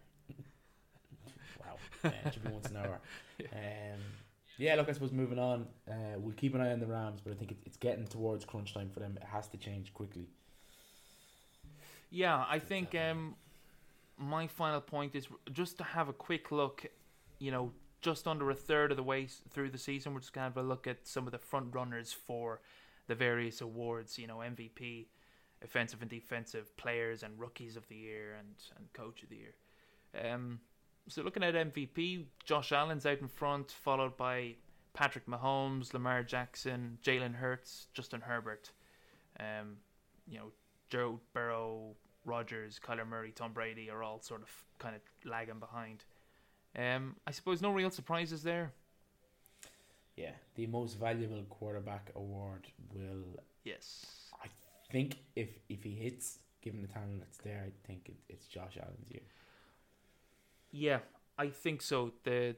Wow. Yeah, it should be once an hour. *laughs* Um, yeah, look, I suppose moving on, uh, we'll keep an eye on the Rams, but I think it, it's getting towards crunch time for them. It has to change quickly. Yeah, I think um, my final point is just to have a quick look, you know, just under a third of the way through the season, we're just going to have a look at some of the front runners for the various awards, you know, MVP, offensive and defensive players, and rookies of the year, and, and coach of the year. Um, so looking at MVP, Josh Allen's out in front, followed by Patrick Mahomes, Lamar Jackson, Jalen Hurts, Justin Herbert. Um, you know, Joe Burrow, Rodgers, Kyler Murray, Tom Brady are all sort of kind of lagging behind. Um, I suppose no real surprises there. Yeah, the most valuable quarterback award will, Yes. I think, if if he hits, given the talent that's there, I think it, it's Josh Allen's year. Yeah, I think so. The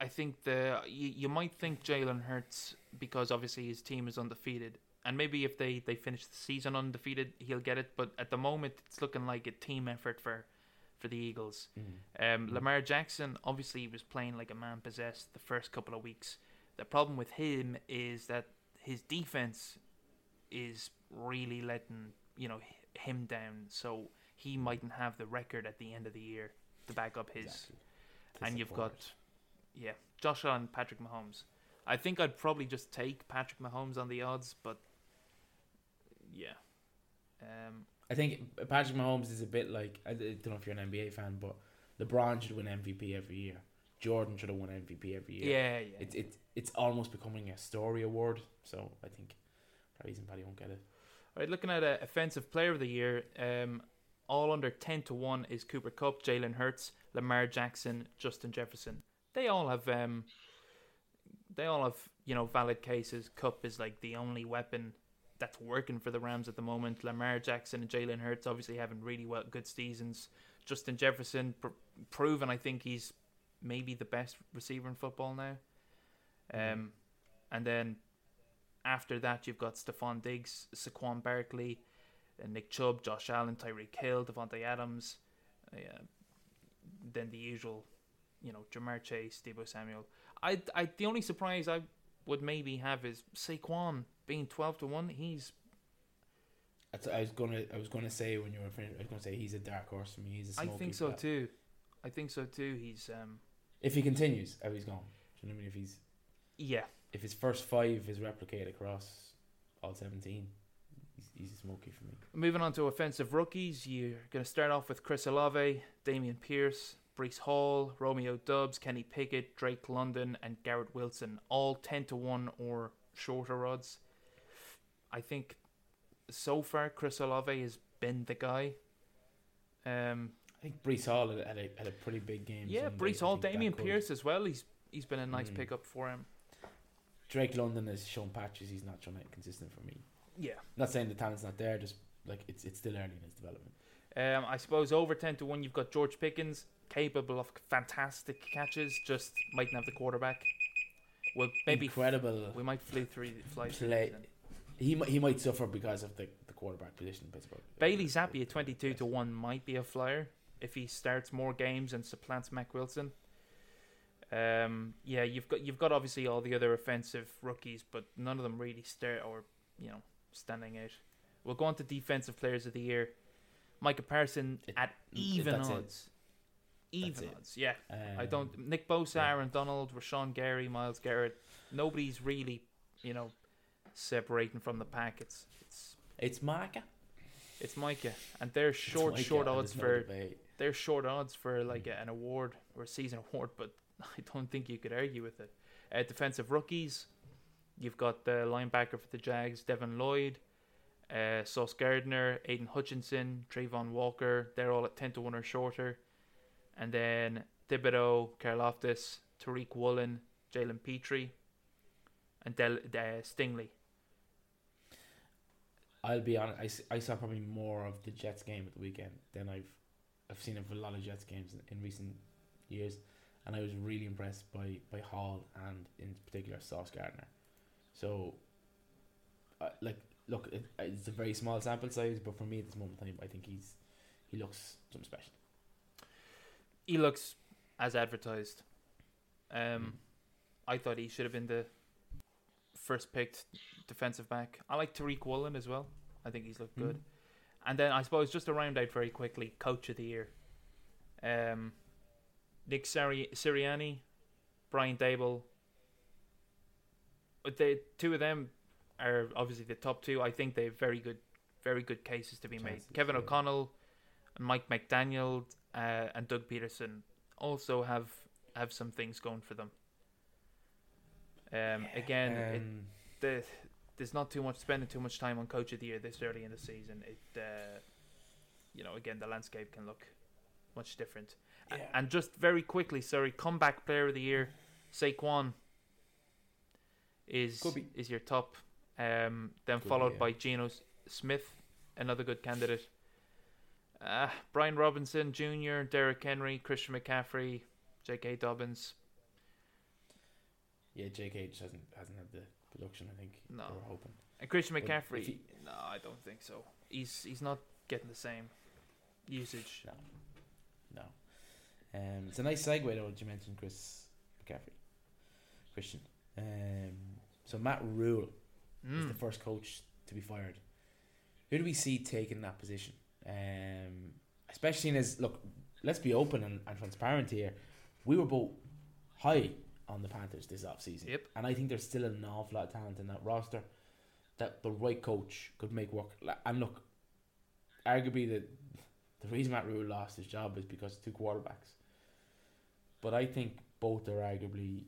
I think the you, you might think Jalen Hurts because obviously his team is undefeated, and maybe if they they finish the season undefeated, he'll get it. But at the moment, it's looking like a team effort for for the Eagles. Um, Lamar Jackson obviously was playing like a man possessed the first couple of weeks. The problem with him is that his defense is really letting you know him down. So he mightn't have the record at the end of the year to back up his. Exactly. And you've got, yeah, Josh Allen, Patrick Mahomes. I think I'd probably just take Patrick Mahomes on the odds, but yeah. Um, I think Patrick Mahomes is a bit like I don't know if you're an NBA fan, but LeBron should win MVP every year. Jordan should have won MVP every year. yeah, yeah. It's it's it's almost becoming a story award. So I think probably reason Paddy won't get it. All right, looking at a offensive player of the year, um, all under ten to one is Cooper Kupp, Jalen Hurts, Lamar Jackson, Justin Jefferson. They all have um, they all have you know valid cases. Kupp is like the only weapon that's working for the Rams at the moment. Lamar Jackson and Jalen Hurts obviously having really well good seasons. Justin Jefferson pr- proven, I think he's maybe the best receiver in football now. Um, and then after that, you've got Stefon Diggs, Saquon Barkley, uh, Nick Chubb, Josh Allen, Tyreek Hill, Davante Adams. Uh, then the usual, you know, Ja'Marr Chase, Deebo Samuel. I, I, the only surprise I would maybe have is Saquon being twelve to one. He's I was gonna I was gonna say when you were finished, I was gonna say he's a dark horse for me. He's a I think so too. I think so too. He's um If he continues, how he's going. Do you know what I mean? If he's yeah. If his first five is replicated across all seventeen, he's, he's a smoky for me. Moving on to offensive rookies, you're going to start off with Chris Olave, Dameon Pierce, Breece Hall, Romeo Doubs, Kenny Pickett, Drake London, and Garrett Wilson, all 10 to 1 or shorter odds. I think so far Chris Olave has been the guy. Um, I think Breece Hall had, had, a, had a pretty big game. yeah, Sunday. Breece Hall, Dameon Pierce as well. He's he's been a nice Mm. pickup for him. Drake London has shown patches. He's not shown it consistent for me. Yeah. Not saying the talent's not there, just like it's it's still early in his development. Um, I suppose over ten to one, you've got George Pickens, capable of fantastic catches, just mightn't have the quarterback. Well, maybe incredible we might fly through fly play. He he might suffer because of the, the quarterback position in Pittsburgh. Bailey Zappe at twenty two to one might be a flyer if he starts more games and supplants Mac Wilson. Um, yeah, you've got you've got obviously all the other offensive rookies, but none of them really start or you know standing out. We'll go on to defensive players of the year. Micah Parson It- at even that's it. odds. Even it. odds, yeah. I Um, don't. Nick Bosa, yeah. Aaron Donald, Rashan Gary, Myles Garrett. Nobody's really, you know, separating from the pack. It's it's It's Micah. it's Micah, and they're short Micah, short odds for they're short odds for like an award or a season award, but *laughs* I don't think you could argue with it. Uh, defensive rookies, you've got the linebacker for the Jags, Devin Lloyd, Uh, Sauce Gardner, Aidan Hutchinson, Travon Walker, they're all at 10 to 1 or shorter. And then Thibodeaux, Karlaftis, Tariq Woolen, Jalen Pitre, and Del- uh, Stingley. I'll be honest. I saw probably more of the Jets game at the weekend than I've I've seen of a lot of Jets games in, in recent years, and I was really impressed by by Hall and in particular Sauce Gardner. So, uh, like, look, it, it's a very small sample size, but for me at this moment in time, I think he's he looks something special. He looks as advertised. Um, Mm. I thought he should have been the first picked defensive back. I like Tariq Woolen as well. I think he's looked good. Mm. And then I suppose just to round out very quickly, coach of the year. Um, Nick Siri- Sirianni, Brian Daboll. But the two of them are obviously the top two. I think they have very good, very good cases to be Chances, made. Kevin yeah. O'Connell, and Mike McDaniel, uh, and Doug Pederson also have have some things going for them. Um, again, it, Um, the there's not too much spending too much time on coach of the year this early in the season. It uh, you know again the landscape can look much different. A- Yeah. And just very quickly, sorry, comeback player of the year, Saquon is is your top. Um, then Could be, followed yeah. by Geno Smith, another good candidate. Uh, Brian Robinson Jr., Derrick Henry, Christian McCaffrey, J.K. Dobbins. yeah, J.K. just hasn't hasn't had the production. I think No. they were hoping. And Christian McCaffrey, he- no, I don't think so. He's he's not getting the same usage. No, no. Um, it's a nice segue though that you mentioned Chris McCaffrey, Christian. Um, so Matt Rhule is the Mm. first coach to be fired. Who do we see taking that position? Um, especially in as look, let's be open and, and transparent here. We were both high on the Panthers this offseason. Yep. And I think there's still an awful lot of talent in that roster that the right coach could make work. And look, arguably the the reason Matt Rhule lost his job is because of two quarterbacks. But I think both are arguably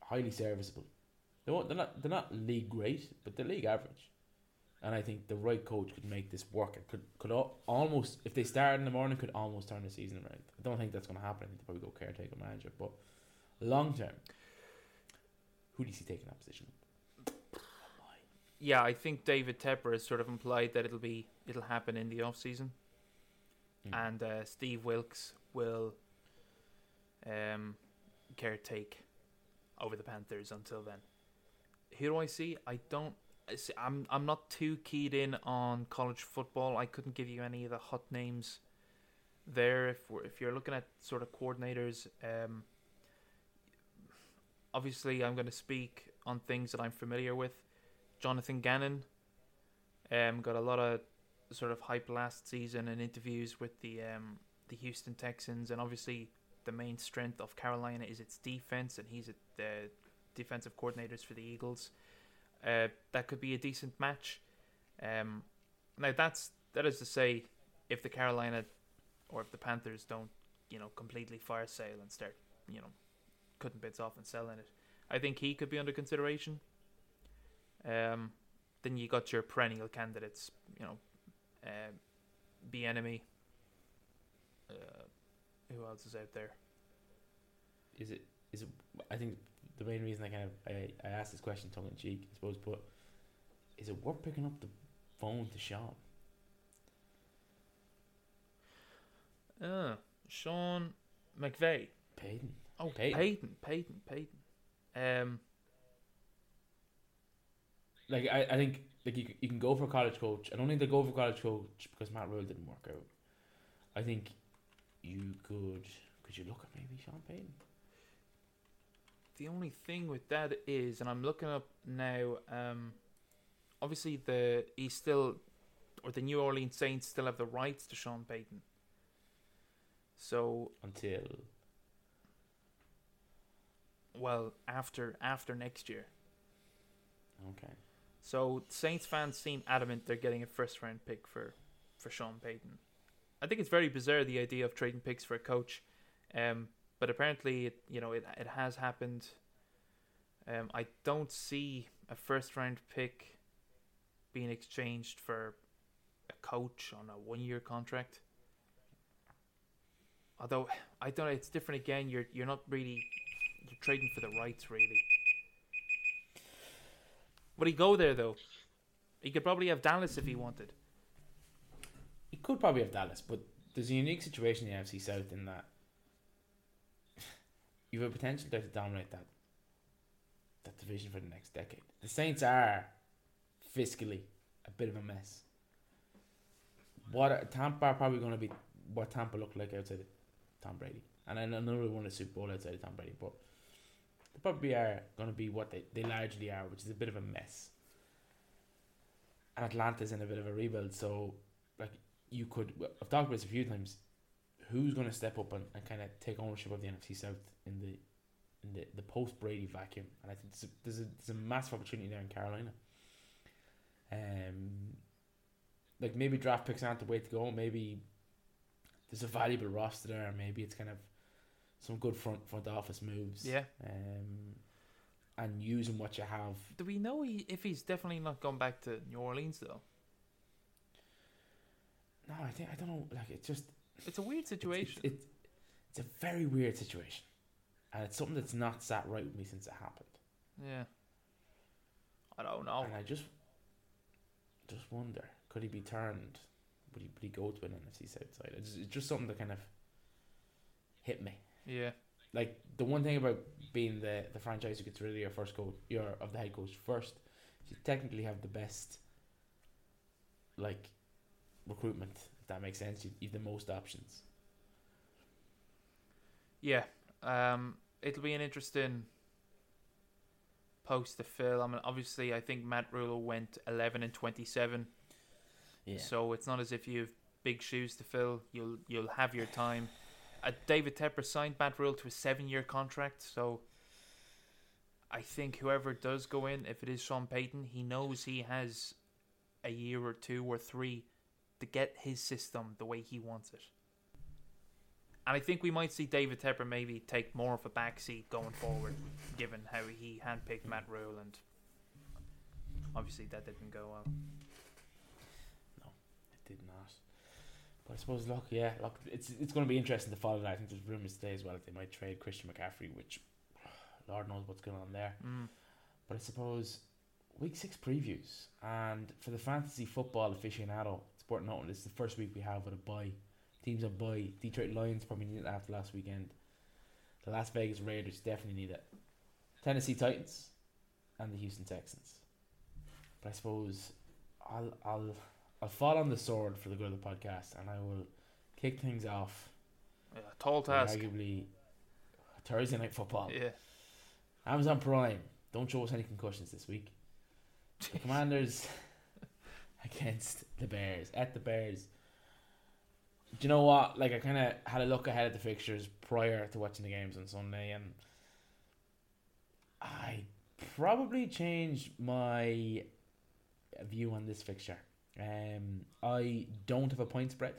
highly serviceable. They won't, they're not they're not league great, but they're league average. And I think the right coach could make this work. It could could al- almost if they start in the morning could almost turn the season around. I don't think that's going to happen. I think they probably go caretaker manager, but long term, who do you see taking that position? Yeah, I think David Tepper has sort of implied that it'll be it'll happen in the off season, Mm. and uh, Steve Wilks will um, caretake over the Panthers until then. Who do I see? I don't. I see- I'm I'm not too keyed in on college football. I couldn't give you any of the hot names there. If we're, if you're looking at sort of coordinators, um, obviously I'm going to speak on things that I'm familiar with. Jonathan Gannon um, got a lot of sort of hype last season and interviews with the um, the Houston Texans, and obviously the main strength of Carolina is its defense, and he's a, the defensive coordinators for the Eagles. Uh, that could be a decent match. Um, now that's that is to say, if the Carolina or if the Panthers don't, you know, completely fire sale and start, you know, cutting bits off and selling it, I think he could be under consideration. Um, then you got your perennial candidates, you know, uh, Bieniemy. Uh, who else is out there? Is it is it? I think the main reason I kind of I, I asked this question tongue in cheek, I suppose, but is it worth picking up the phone to Sean? Uh, Sean McVay. Payton. Oh, Payton. Payton. Peyton, Payton. Um, Like I, I think like you, you can go for a college coach. I don't think they go for college coach because Matt Rhule didn't work out. I think you could could you look at maybe Sean Payton? the only thing with that is, and I'm looking up now. Um, obviously the he's still, or the New Orleans Saints still have the rights to Sean Payton. So until well after after next year. okay. So Saints fans seem adamant they're getting a first round pick for for Sean Payton. I think it's very bizarre the idea of trading picks for a coach, um, but apparently it you know it it has happened. Um, I don't see a first round pick being exchanged for a coach on a one-year contract. Although I don't know, it's different again. You're you're not really you're trading for the rights, really. Would he go there though? He could probably have Dallas if he wanted. He could probably have Dallas, but there's a unique situation in the NFC South in that you have a potential there to dominate that that division for the next decade. The Saints are fiscally a bit of a mess. What are, Tampa are probably going to be what Tampa looked like outside of Tom Brady, and I know they won a Super Bowl outside of Tom Brady, but they probably are going to be what they, they largely are, which is a bit of a mess. And Atlanta's in a bit of a rebuild, so like you could I've talked about this a few times. Who's going to step up and, and kind of take ownership of the NFC South in the in the, the post Brady vacuum? And I think there's a, there's a there's a massive opportunity there in Carolina. Um, like maybe draft picks aren't the way to go. Maybe there's a valuable roster there. Maybe it's kind of some good front front office moves. Yeah. Um, and using what you have. Do we know he, if he's definitely not gone back to New Orleans though? No, I think I don't know. Like it's just It's a weird situation. It's, it's, it's a very weird situation, and it's something that's not sat right with me since it happened. yeah. I don't know. And I just, just wonder, could he be turned? Would he, would he go to an NFC South side? It's, it's just something that kind of hit me. Yeah. Like the one thing about being the the franchise who gets rid of your first coach, your of the head coach first, you technically have the best, like, recruitment. If that makes sense, you you've the most options. Yeah. Um, it'll be an interesting post to fill. I mean, obviously, I think Matt Rhule went 11 and 27. Yeah. So it's not as if you have big shoes to fill. You'll you'll have your time. Uh, David Tepper signed Matt Rhule to a seven-year contract, so I think whoever does go in, if it is Sean Payton, he knows he has a year or two or three to get his system the way he wants it. And I think we might see David Tepper maybe take more of a backseat going forward, given how he handpicked Matt Rhule, and obviously that didn't go well. No, it did not. But I suppose, look, yeah, look, it's it's going to be interesting to follow that. I think there's rumours today as well that they might trade Christian McCaffrey, which *sighs* Lord knows what's going on there. Mm. But I suppose week six previews, and for the fantasy football aficionado, it's worth noting this is the first week we have with a bye. Teams are bye. Detroit Lions probably need it after last weekend. The Las Vegas Raiders definitely need it. Tennessee Titans, and the Houston Texans. But I suppose I'll I'll I'll fall on the sword for the good of the podcast, and I will kick things off. Yeah, tall task. Arguably, Thursday night football. Yeah. Amazon Prime. Don't show us any concussions this week. The *laughs* Commanders against the Bears at the Bears. Do you know what? Like I kind of had a look ahead at the fixtures prior to watching the games on Sunday, and I probably changed my view on this fixture. Um, I don't have a point spread.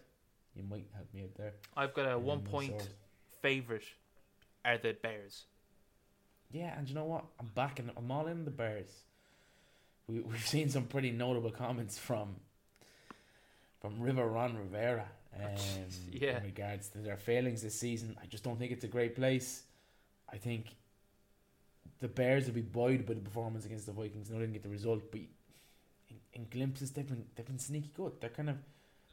You might help me out there. I've got a Um, one point sword. favourite are the Bears. Yeah, and you know what? I'm back and I'm all in the Bears. We we've seen some pretty notable comments from from River Ron Rivera um, *laughs* Yeah. in regards to their failings this season. I just don't think it's a great place. I think the Bears will be buoyed by the performance against the Vikings. No, they didn't get the result, but in, in glimpses they've been they've been sneaky good. They're kind of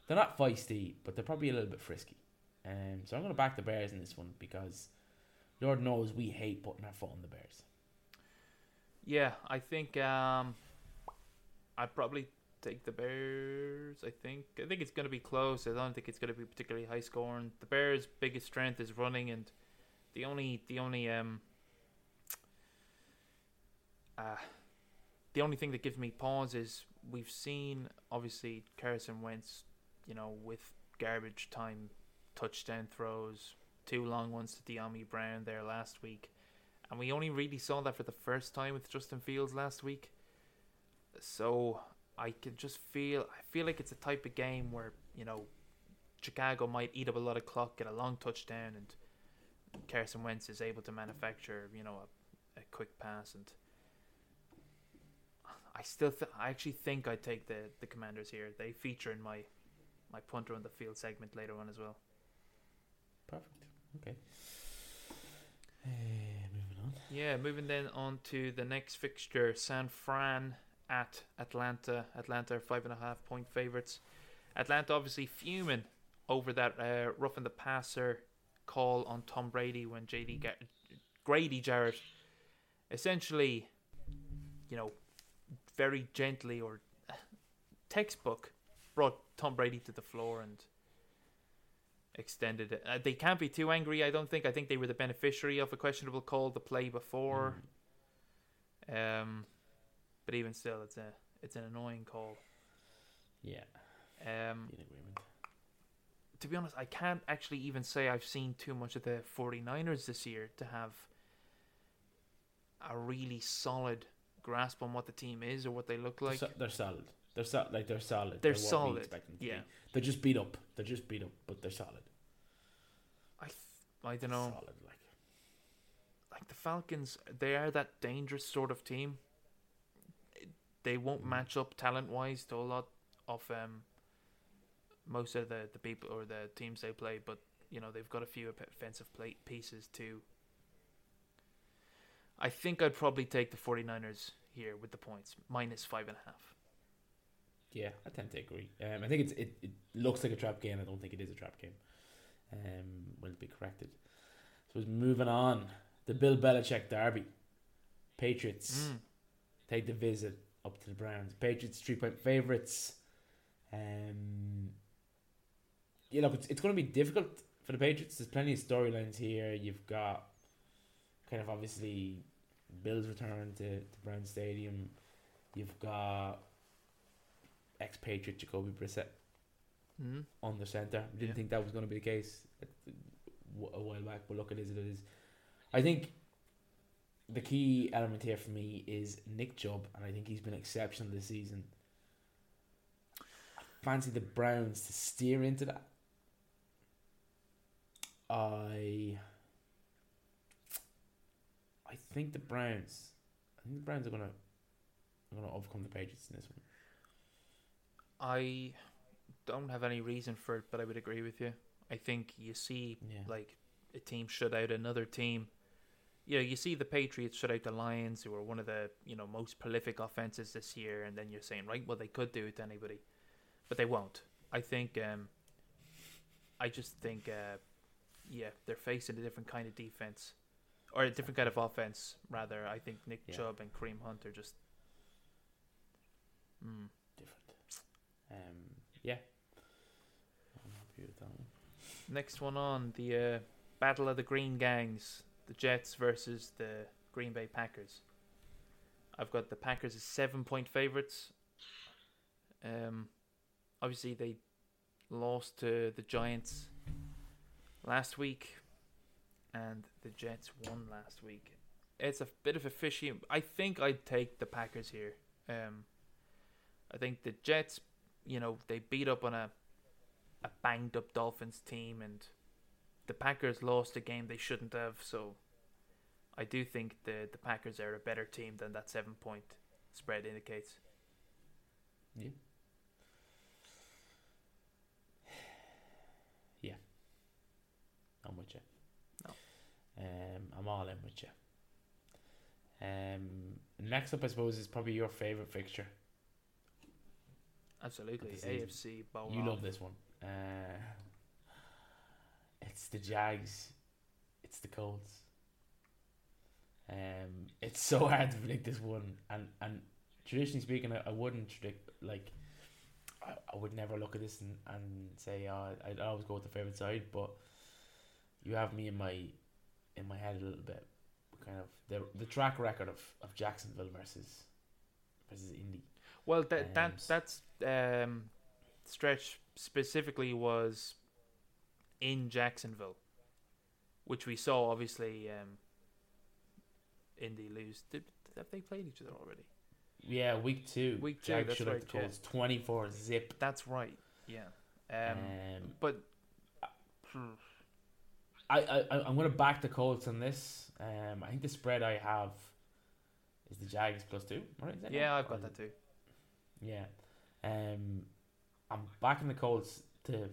they're not feisty, but they're probably a little bit frisky. Um, so I'm going to back the Bears in this one because Lord knows we hate putting our foot on the Bears. Yeah, I think um, I'd probably take the Bears. I think I think it's going to be close. I don't think it's going to be particularly high scoring. The Bears' biggest strength is running, and the only the only um uh the only thing that gives me pause is we've seen obviously Carson Wentz, you know, with garbage time touchdown throws, two long ones to Dyami Brown there last week. And we only really saw that for the first time with Justin Fields last week. So I can just feel I feel like it's a type of game where, you know, Chicago might eat up a lot of clock, get a long touchdown and Carson Wentz is able to manufacture, you know, a, a quick pass and I still, th- I actually think I'd take the the Commanders here. They feature in my my punter on the field segment later on as well. Perfect. Okay. Uh, moving on. Yeah, moving then on to the next fixture, San Fran at Atlanta. Atlanta are five and a half point favorites. Atlanta obviously fuming over that uh, roughing the passer call on Tom Brady when JD Gar- Grady Jarrett essentially, you know, very gently or textbook brought Tom Brady to the floor and extended it. Uh, they can't be too angry, I don't think. I think they were the beneficiary of a questionable call the play before. Um, but even still, it's a it's an annoying call. Yeah, Um, in agreement. to be honest, I can't actually even say I've seen too much of the 49ers this year to have a really solid grasp on what the team is or what they look like. So- they're solid. They're so, like they're solid. They're solid, yeah. be. They're just beat up. They're just beat up, but they're solid. I th- I don't know. Solid, like Like the Falcons, they are that dangerous sort of team. They won't Mm. match up talent wise to a lot of um most of the the people or the teams they play, but you know they've got a few offensive plate pieces too. I think I'd probably take the 49ers here with the points minus five and a half. Yeah, I tend to agree. Um, I think it's it, it looks like a trap game. I don't think it is a trap game. Um, will be corrected. So it's moving on. The Bill Belichick derby. Patriots Mm. take the visit up to the Browns. Patriots three point favorites. Um, yeah, look, it's, it's going to be difficult for the Patriots. There's plenty of storylines here. You've got kind of obviously Bill's return to, to Brown Stadium. You've got expatriate Jacoby Brissett Mm. on the centre. We didn't Yeah. think that was going to be the case a a while back, but look, it is. It is. I think the key element here for me is Nick Chubb, and I think he's been exceptional this season. I fancy the Browns to steer into that. I. I think the Browns. I think the Browns are gonna. Are gonna overcome the Patriots in this one. I don't have any reason for it, but I would agree with you. I think you see Yeah. like a team shut out another team. You know, you see the Patriots shut out the Lions, who are one of the you know most prolific offenses this year, and then you're saying, right, well they could do it to anybody, but they won't. I think. Um, I just think, uh, yeah, they're facing a different kind of defense, or a different kind of offense rather. I think Nick Yeah. Chubb and Kareem Hunt are just. Mm. different. Um, yeah. I'm happy with that one. Next one on the uh, Battle of the Green Gangs, the Jets versus the Green Bay Packers. I've got the Packers as seven point favorites. Um, obviously they lost to the Giants last week, and the Jets won last week. It's a bit of a fishy. I think I'd take the Packers here. Um, I think the Jets, you know, they beat up on a a banged up Dolphins team, and the Packers lost a game they shouldn't have. So I do think the the Packers are a better team than that seven point spread indicates. Yeah. Yeah. I'm with you. No. Um, I'm all in with you. Um, next up, I suppose, is probably your favorite fixture. Absolutely, Of the season. AFC. Bowl You round. love this one. Uh, it's the Jags. It's the Colts. Um, it's so *laughs* hard to predict this one, and and traditionally speaking, I, I wouldn't predict like I, I would never look at this and, and say oh, I'd always go with the favorite side, but you have me in my in my head a little bit, kind of the the track record of, of Jacksonville versus versus Indy. Well, that Um, that that's um, stretch specifically was in Jacksonville, which we saw obviously. Um, Indy lose. Did have they played each other already? Yeah, week two. Week two, Jags that's right, the yeah. Twenty four zip. That's right. Yeah. Um, Um, but I, I I'm gonna back the Colts on this. Um, I think the spread I have is the Jags plus two. Right? Yeah, right? I've got that too. Yeah. Um, I'm backing the Colts to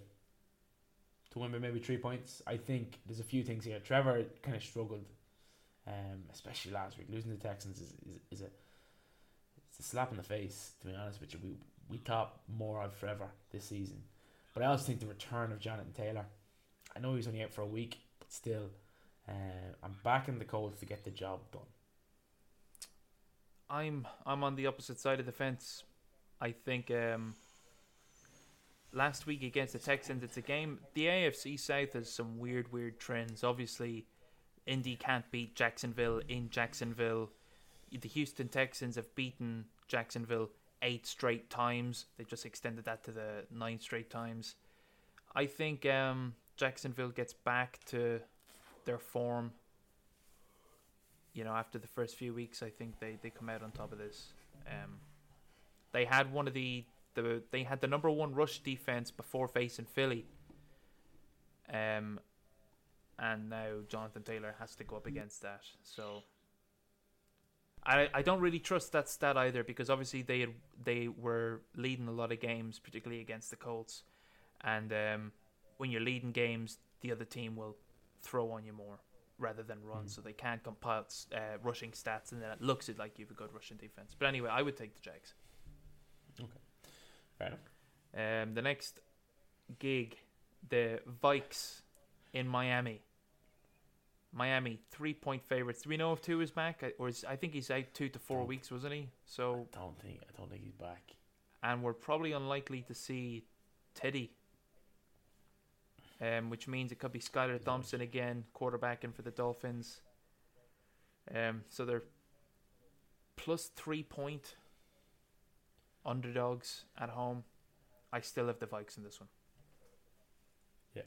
to win by maybe three points. I think there's a few things here. Trevor kind of struggled, um, especially last week. Losing the Texans is, is, is a it's a slap in the face. To be honest with you, we we thought more of Trevor this season, but I also think the return of Jonathan Taylor. I know he's only out for a week, but still, uh, I'm backing the Colts to get the job done. I'm I'm on the opposite side of the fence. I think um, last week against the Texans, it's a game. The AFC South has some weird, weird trends. Obviously, Indy can't beat Jacksonville in Jacksonville. The Houston Texans have beaten Jacksonville eight straight times. They just extended that to the nine straight times. I think um, Jacksonville gets back to their form you know, after the first few weeks, I think they, they come out on top of this. Um, they had one of the, the they had the number one rush defense before facing Philly. Um, and now Jonathan Taylor has to go up against that. So I I don't really trust that stat either because obviously they had, they were leading a lot of games, particularly against the Colts, and um, when you're leading games, the other team will throw on you more rather than run, Mm. so they can't compile uh, rushing stats, and then it looks it like you have a good rushing defense. But anyway, I would take the Jags. Fair enough. Um, the next gig, the Vikes in Miami. Miami three point favorites. Do we know if Tua is back, I- or is I think he's out two to four Don't. weeks, wasn't he? So, I don't think I don't think he's back. and we're probably unlikely to see Teddy. Um, which means it could be Skylar Thompson again, quarterbacking for the Dolphins. Um, so they're plus three point underdogs at home. I still have the Vikes in this one. Yeah,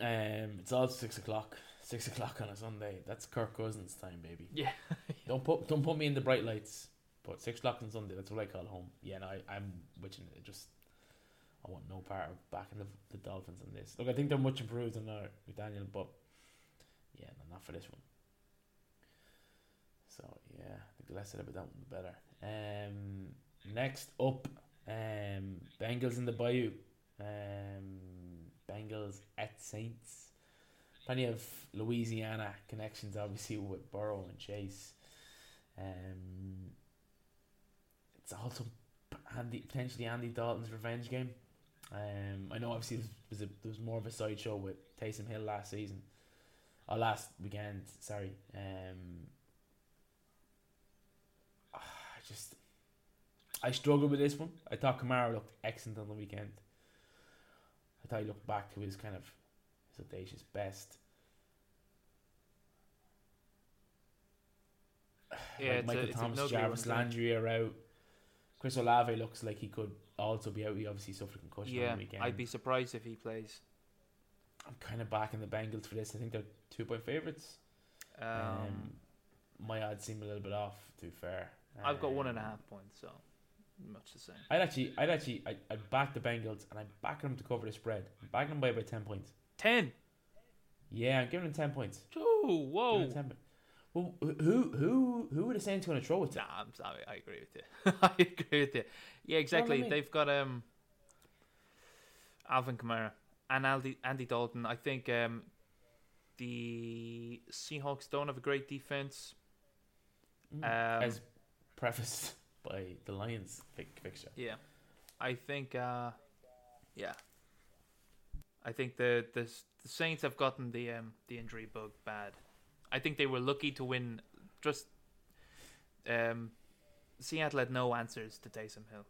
um, it's all six o'clock. Six o'clock on a Sunday. That's Kirk Cousins time, baby. *laughs* Yeah. Don't put don't put me in the bright lights. But six o'clock on Sunday. That's what I call home. Yeah, no, I, I'm witching it. Just I want no part of backing the, the Dolphins on this. Look, I think they're much improved than with Daniel, but yeah, no, not for this one. So yeah, I think the less said about that one, the better. Um, next up, um, Bengals in the Bayou. Um, Bengals at Saints. Plenty of Louisiana connections, obviously, with Burrow and Chase. Um, it's also Andy, potentially Andy Dalton's revenge game. Um, I know obviously there was, a, there was more of a sideshow with Taysom Hill last season, or last weekend. Sorry. Um, *sighs* I just I struggled with this one. I thought Kamara looked excellent on the weekend. I thought he looked back to his kind of his audacious best. *sighs* Yeah, like Michael a Thomas, Jarvis Landry are out. Chris Olave looks like he could also be out. He obviously suffered a concussion on the weekend. I'd be surprised if he plays. I'm kind of backing the Bengals for this. I think they're two point favorites. Um, Um, my odds seem a little bit off. To be fair, I've got one and a Um, half points, so much the same. I'd actually, I'd actually, I'd, I'd back the Bengals, and I'm backing them to cover the spread. I'm backing them by about ten points. Ten. Yeah, I'm giving them ten points. Oh, whoa. 10 po- Well, who, who, who are the Saints going to throw it to? Nah, I'm sorry. I agree with you. *laughs* I agree with you. Yeah, exactly. mean- They've got um Alvin Kamara and Andy Andy Dalton. I think um the Seahawks don't have a great defense. Mm, Um, As prefaced *laughs* by the Lions fi- fixture. Yeah, I think. Uh, yeah, I think the the the Saints have gotten the um the injury bug bad. I think they were lucky to win. Just um, Seattle had no answers to Taysom Hill.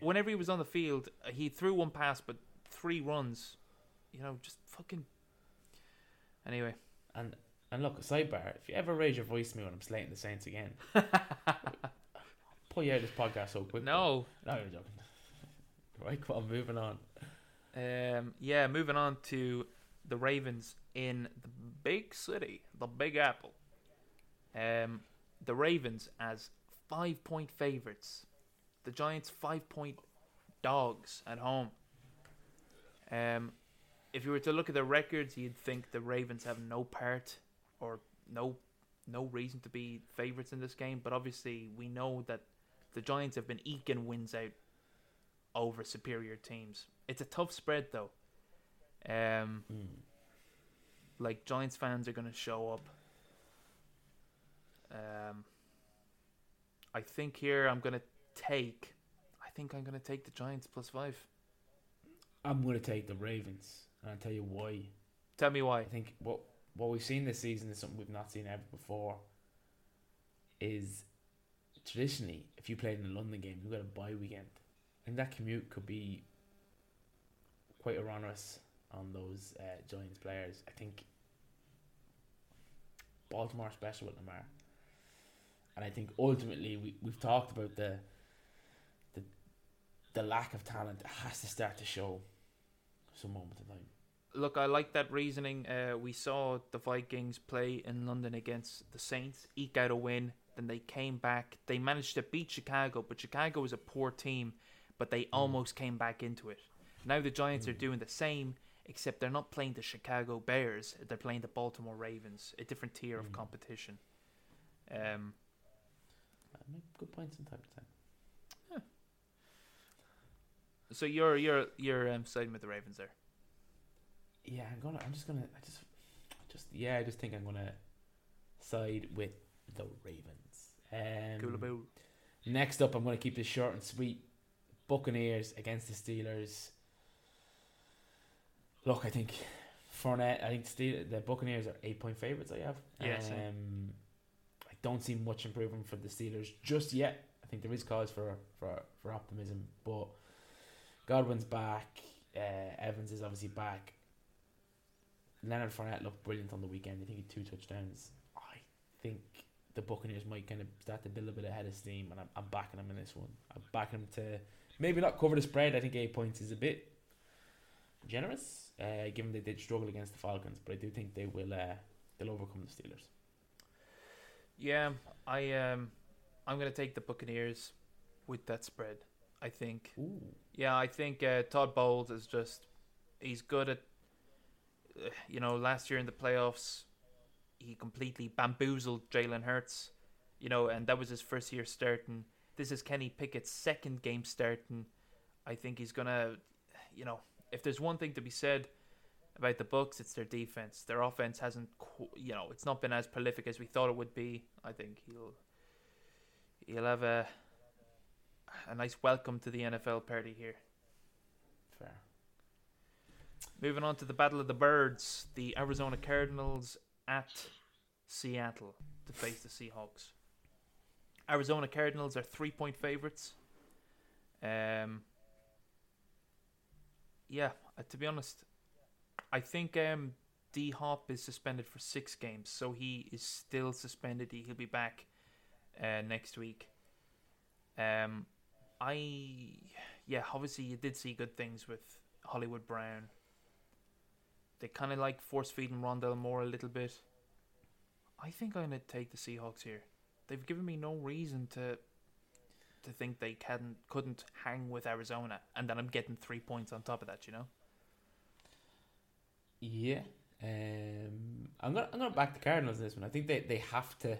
Whenever he was on the field, uh, he threw one pass, but three runs. You know, just fucking. Anyway, And and look, sidebar, if you ever raise your voice to me when I'm slating the Saints again, *laughs* pull you out of this podcast so quick. no. No, you're joking. *laughs* Right, come on, moving on. Um, yeah, moving on to the Ravens in the big city, the Big Apple. Um, the Ravens as five point favorites. The Giants five point dogs at home. Um, if you were to look at the records, you'd think the Ravens have no part or no no reason to be favourites in this game, but obviously we know that the Giants have been eking wins out over superior teams. It's a tough spread though. Um, Mm. like Giants fans are going to show up. Um, I think here I'm going to take. I think I'm going to take the Giants plus five. I'm going to take the Ravens, and I'll tell you why. Tell me why. I think what what we've seen this season is something we've not seen ever before. Is traditionally, if you played in a London game, you got a bye weekend. Think that commute could be quite onerous on those uh, Giants players. I think Baltimore special with Lamar, and I think ultimately we we've talked about the the the lack of talent has to start to show some moment in time. Look, I like that reasoning. Uh, we saw the Vikings play in London against the Saints, eke out a win. Then they came back. They managed to beat Chicago, but Chicago was a poor team, but they almost came back into it. Now the Giants are doing the same, except they're not playing the Chicago Bears. They're playing the Baltimore Ravens, a different tier of Mm. competition. Um, Uh, make good points from time to time. Yeah. so you're you're you're um, siding with the Ravens there. Yeah, I'm gonna. I'm just gonna. I just, just yeah. I just think I'm gonna side with the Ravens. Um, Coolaboo. Next up, I'm gonna keep this short and sweet. Buccaneers against the Steelers. Look, I think Fournette. I think Steel, the Buccaneers are eight point favorites. I have. Yeah. Um, I don't see much improvement for the Steelers just yet. I think there is cause for for for optimism, but Godwin's back. Uh, Evans is obviously back. Leonard Fournette looked brilliant on the weekend. I think he had two touchdowns. I think the Buccaneers might kind of start to build a bit ahead of steam, and I'm, I'm backing them in this one. I'm backing them to maybe not cover the spread. I think eight points is a bit generous, uh, given they did struggle against the Falcons, but I do think they will uh, they'll overcome the Steelers. Yeah, I um, I'm gonna take the Buccaneers with that spread. I think. Ooh, Yeah, I think uh, Todd Bowles is just he's good at uh, you know last year in the playoffs he completely bamboozled Jalen Hurts, you know, and that was his first year starting. This is Kenny Pickett's second game starting. I think he's gonna, you know, if there's one thing to be said about the Bucs, it's their defense. Their offense hasn't, you know, it's not been as prolific as we thought it would be. I think he'll he'll have a a nice welcome to the NFL party here. fair. Moving on to the Battle of the Birds, the Arizona Cardinals at Seattle to face the Seahawks. Arizona Cardinals are three point favorites. Um, yeah, uh, to be honest, I think um, D Hop is suspended for six games, so he is still suspended. He- He'll be back uh, next week. Um, I yeah, obviously you did see good things with Hollywood Brown. They kind of like force feeding Rondale Moore a little bit. I think I'm gonna take the Seahawks here. They've given me no reason to to think they can couldn't hang with Arizona, and then I'm getting three points on top of that. You know. Yeah. Um, I'm gonna I'm gonna back the Cardinals in this one. I think they, they have to.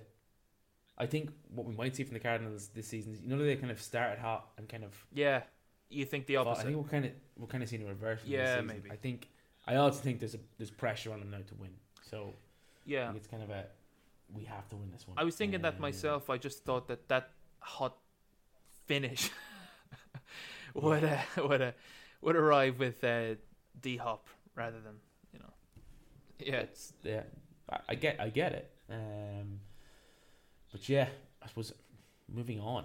I think what we might see from the Cardinals this season is you know they kind of started hot and kind of. Yeah, you think the opposite? I think we're kind of we're kind of seeing a reverse. from this Yeah, season. maybe. I think I also think there's a there's pressure on them now to win. So I yeah, think it's kind of a we have to win this one. I was thinking that Um, myself. I just thought that that hot finish *laughs* would uh, *laughs* would uh, would arrive with uh, D Hop rather than you know. Yeah, It's yeah. I, I get I get it. Um, but yeah, I suppose moving on.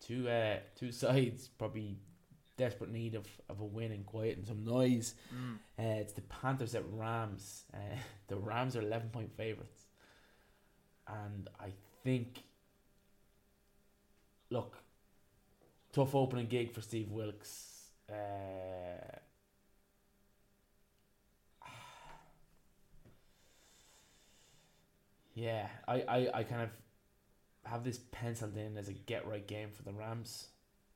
Two uh two sides probably desperate need of, of a win and quiet and some noise. mm. Uh, it's the Panthers at Rams. Uh, *laughs* the Rams are eleven point favorites, and I think. Look, tough opening gig for Steve Wilks. Uh, *sighs* yeah, I, I, I kind of have this penciled in as a get right game for the Rams.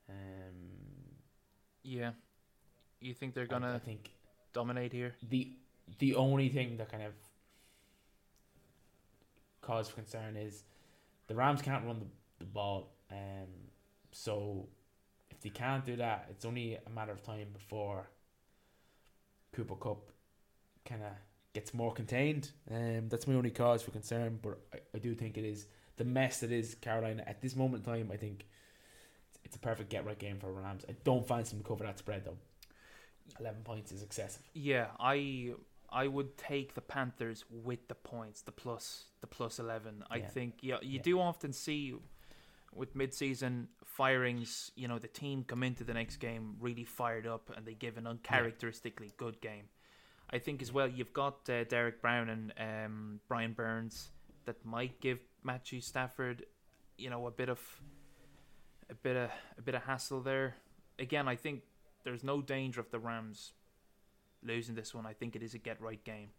Um, yeah. You think they're I- I gonna think dominate here? the the only thing that kind of cause for concern is the Rams can't run the, the ball. Um, so if they can't do that, it's only a matter of time before Cooper Kupp kind of gets more contained. Um, that's my only cause for concern. But I, I do think it is the mess that is Carolina at this moment in time. I think it's, it's a perfect get right game for Rams. I don't them to cover that spread though. Eleven points is excessive. Yeah, I I would take the Panthers with the points, the plus the plus eleven. I Yeah. think yeah, you Yeah. do often see with mid-season firings, you know, the team come into the next game really fired up and they give an uncharacteristically good game. I think as well you've got uh, Derrick Brown and um, Brian Burns that might give Matthew Stafford, you know, a bit of a bit of a bit of hassle there. Again, I think there's no danger of the Rams losing this one. I think it is a get right game.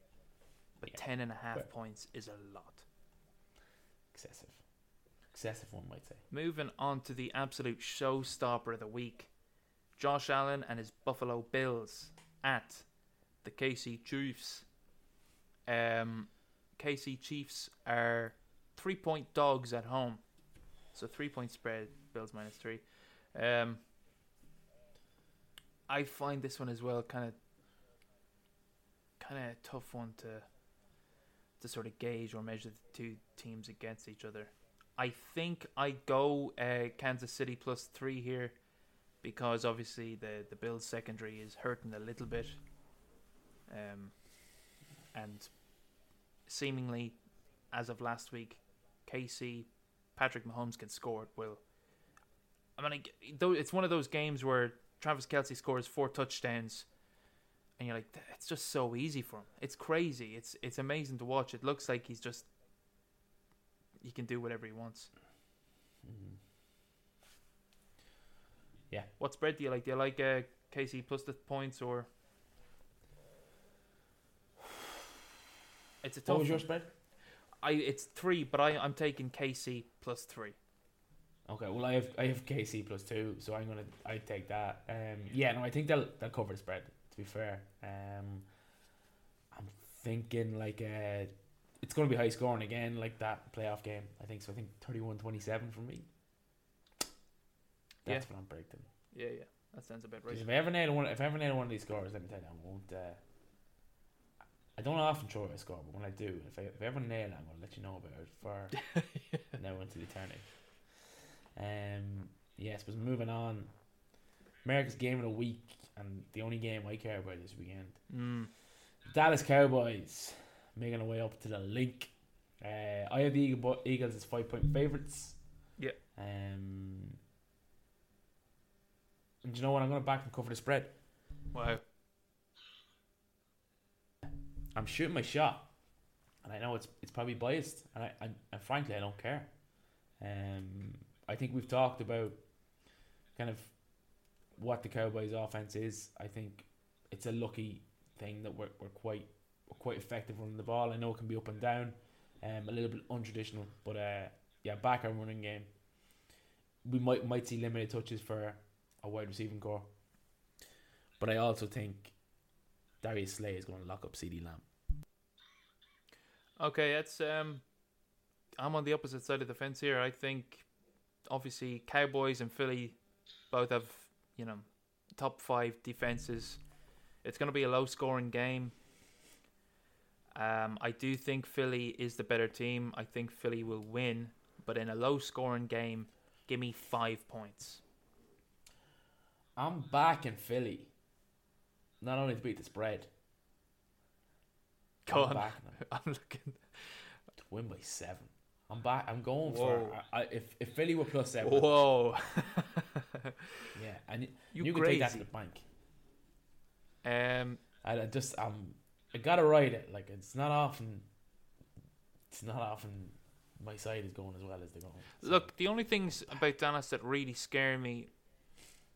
But Yeah. ten and a half But- points is a lot. Excessive. Excessive, one might say. Moving on to the absolute showstopper of the week. Josh Allen and his Buffalo Bills at the KC Chiefs. Um, KC Chiefs are three point dogs at home. So three point spread, Bills minus three. Um, I find this one as well kind of kind of tough one to to sort of gauge or measure the two teams against each other. I think I go uh, Kansas City plus three here because obviously the the Bills secondary is hurting a little bit, um, and seemingly as of last week, KC Patrick Mahomes can score at will. I mean, it's one of those games where Travis Kelce scores four touchdowns, and you're like, it's just so easy for him. It's crazy. It's it's amazing to watch. It looks like he's just he can do whatever he wants. Mm. Yeah. What spread do you like? Do you like uh, KC plus the points or? It's a tough. What was your spread? I it's three, but I I'm taking KC plus three. Okay, well I have I have KC plus two, so I'm gonna I take that. Um, yeah, no, I think they'll they'll cover the spread. To be fair, um, I'm thinking like uh, it's gonna be high scoring again, like that playoff game. I think so. I think 31-27 for me. That's what I'm predicting. Yeah, yeah, that sounds about right. If I ever nail one, if I ever nail one of these scores, let me tell you, I won't. Uh, I don't often throw a score, but when I do, if I if I ever nail it, I'm gonna let you know about it for *laughs* now into eternity. Um, yes, but moving on. America's game of the week, and the only game I care about this weekend. Mm. Dallas Cowboys making their way up to the Linc. Uh, I have the Eagle, Eagles as five point favorites. Yeah. Um. And you know what? I'm going to back and cover the spread. Wow. I'm shooting my shot, and I know it's it's probably biased, and I, I and frankly I don't care. Um, I think we've talked about kind of what the Cowboys' offense is. I think it's a lucky thing that we're we're quite we're quite effective running the ball. I know it can be up and down, um, a little bit untraditional, but uh, yeah, back our running game. We might might see limited touches for a wide receiving corps, but I also think Darius Slay is going to lock up CeeDee Lamb. Okay, that's um, I'm on the opposite side of the fence here. I think, obviously, Cowboys and Philly both have you know top five defenses. It's going to be a low scoring game. Um, I do think Philly is the better team. I think Philly will win, but in a low scoring game, give me five points. I'm back in Philly. Not only to beat the spread, Go I'm on. *laughs* I'm looking. to win by seven. I'm back. I'm going Whoa. for I, if if Philly were plus seven. Whoa. *laughs* Yeah, and You you, can take that to the bank. um, I, I just um I gotta ride it. Like it's not often. It's not often my side is going as well as they're going. So, Look, the only things about Dallas that really scare me,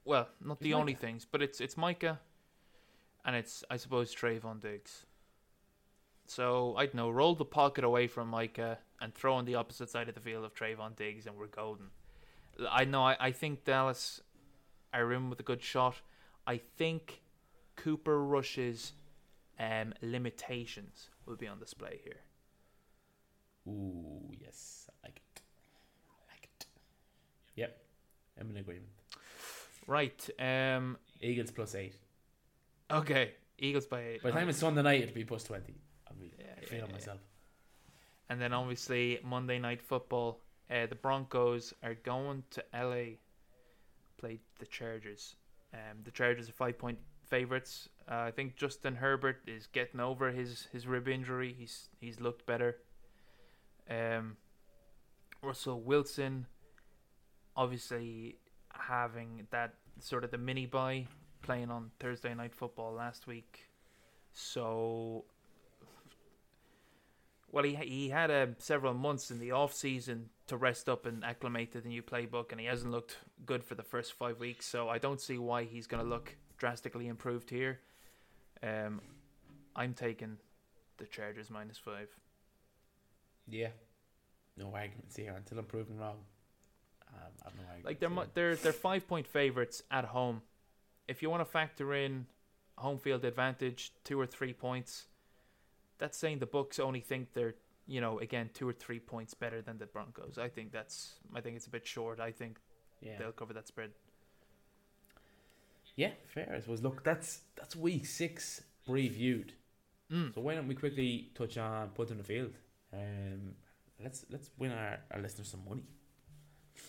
well, not the It's only things, but it's it's Micah, and it's I suppose Trevon Diggs. So I don't know, roll the pocket away from Micah and throw on the opposite side of the field of Trevon Diggs, and we're golden. I know. I, I think Dallas are in with a good shot. I think Cooper Rush's um, limitations will be on display here. Ooh, yes, I like it. I like it. Yep, I'm in agreement. Right. Um. Eagles plus eight. Okay. Eagles by eight. By the time it's Sunday night, it'll be plus twenty. Yeah, feeling yeah. myself. And then obviously Monday night football. Uh, the Broncos are going to LA. Play the Chargers. Um, the Chargers are five point favorites. Uh, I think Justin Herbert is getting over his, his rib injury. He's he's looked better. Um, Russell Wilson, obviously having that sort of the mini bye, playing on Thursday night football last week. So well, he he had uh, several months in the off season to rest up and acclimate to the new playbook, and he hasn't looked good for the first five weeks. So I don't see why he's going to look drastically improved here. Um, I'm taking the Chargers minus five. Yeah, no arguments here until I'm proven wrong. Um, no arguments. Like they're mu- they're they're five point favorites at home. If you want to factor in home field advantage, two or three points, that's saying the books only think they're you know again two or three points better than the Broncos. I think that's I think it's a bit short. I think yeah. they'll cover that spread. Yeah, fair. I suppose. Look, that's that's week six previewed. Mm. So why don't we quickly touch on put in the field? Um, let's let's win our, our listeners some money.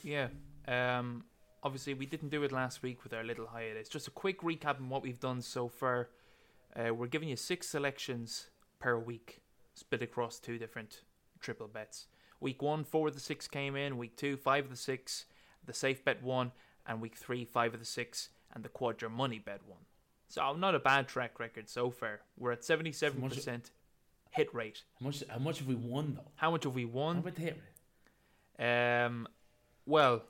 Yeah. Um. Obviously, we didn't do it last week with our little hiatus. Just a quick recap on what we've done so far. Uh, we're giving you six selections per week, split across two different triple bets. Week one, four of the six came in. Week two, five of the six. The safe bet one, and week three, five of the six, and the quadra money bet one. So not a bad track record so far. We're at seventy-seven percent hit rate. How much how much have we won though? How much have we won? How won? about the hit rate? Um, well,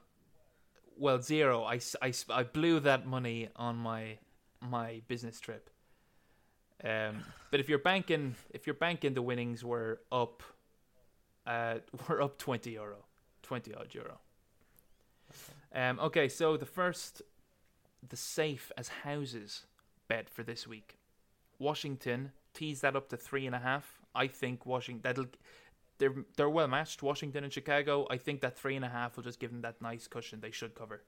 well, zero. I, I, I blew that money on my my business trip. Um, but if you're banking, if you're banking, the winnings were up. Uh, *laughs* we're up twenty euro, twenty odd euro. Um, okay, so the first, the safe as houses bet for this week, Washington tease that up to three and a half. I think Washington that'll they're they're well matched. Washington and Chicago. I think that three and a half will just give them that nice cushion they should cover.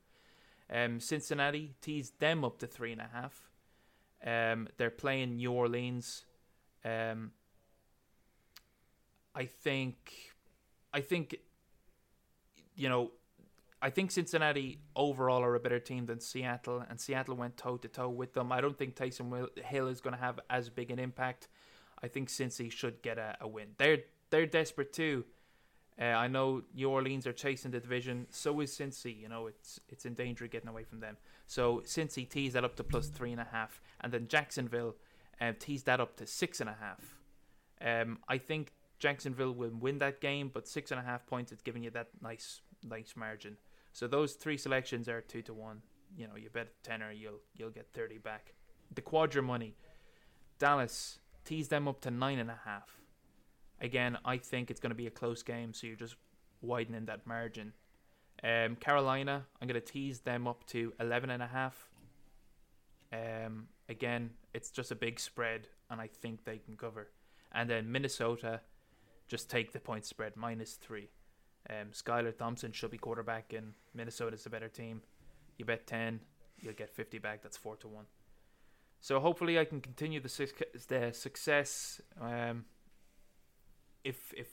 Um, Cincinnati teased them up to three and a half. Um, they're playing New Orleans. Um, I think, I think, you know, I think Cincinnati overall are a better team than Seattle, and Seattle went toe to toe with them. I don't think Taysom Hill is going to have as big an impact. I think Cincy should get a, a win. They're they're desperate too. Uh, I know New Orleans are chasing the division. So is Cincy. You know, it's it's in danger of getting away from them. So since Cincy teased that up to plus three and a half, and then Jacksonville uh, teased that up to six and a half. Um, I think Jacksonville will win that game, but six and a half points it's giving you that nice nice margin. So those three selections are two to one. You know, you bet a tenner, you'll you'll get thirty back. The quadra money, Dallas teased them up to nine and a half. Again, I think it's going to be a close game, so you're just widening that margin. Um, Carolina, I'm going to tease them up to eleven and a half. Um, again, it's just a big spread, and I think they can cover. And then Minnesota, just take the point spread minus three. Um, Skylar Thompson should be quarterback, and Minnesota's a better team. You bet ten, you'll get fifty back. That's four to one. So hopefully, I can continue the, suc- the success. Um, if if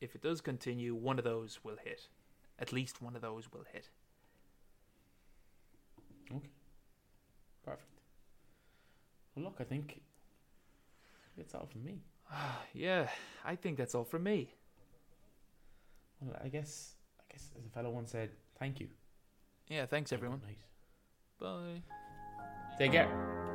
if it does continue, one of those will hit. At least one of those will hit. Okay. Perfect. Well, look, I think it's all from me. *sighs* Yeah, I think that's all from me. Well, I guess, I guess, as a fellow once said, thank you. Yeah, thanks everyone. Bye. Take care.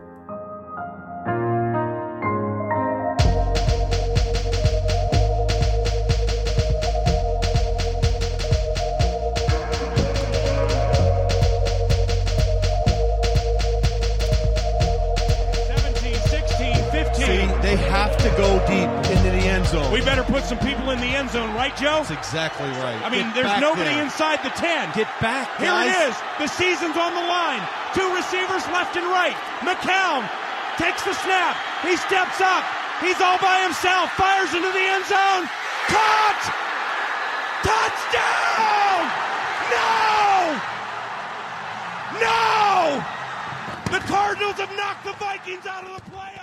Put some people in the end zone, right, Joe? That's exactly right. I mean, Get there's nobody there. inside the 10. Get back, Here it is. The season's on the line. Two receivers left and right. McCown takes the snap. He steps up. He's all by himself. Fires into the end zone. Caught! Touchdown! No! No! The Cardinals have knocked the Vikings out of the playoffs!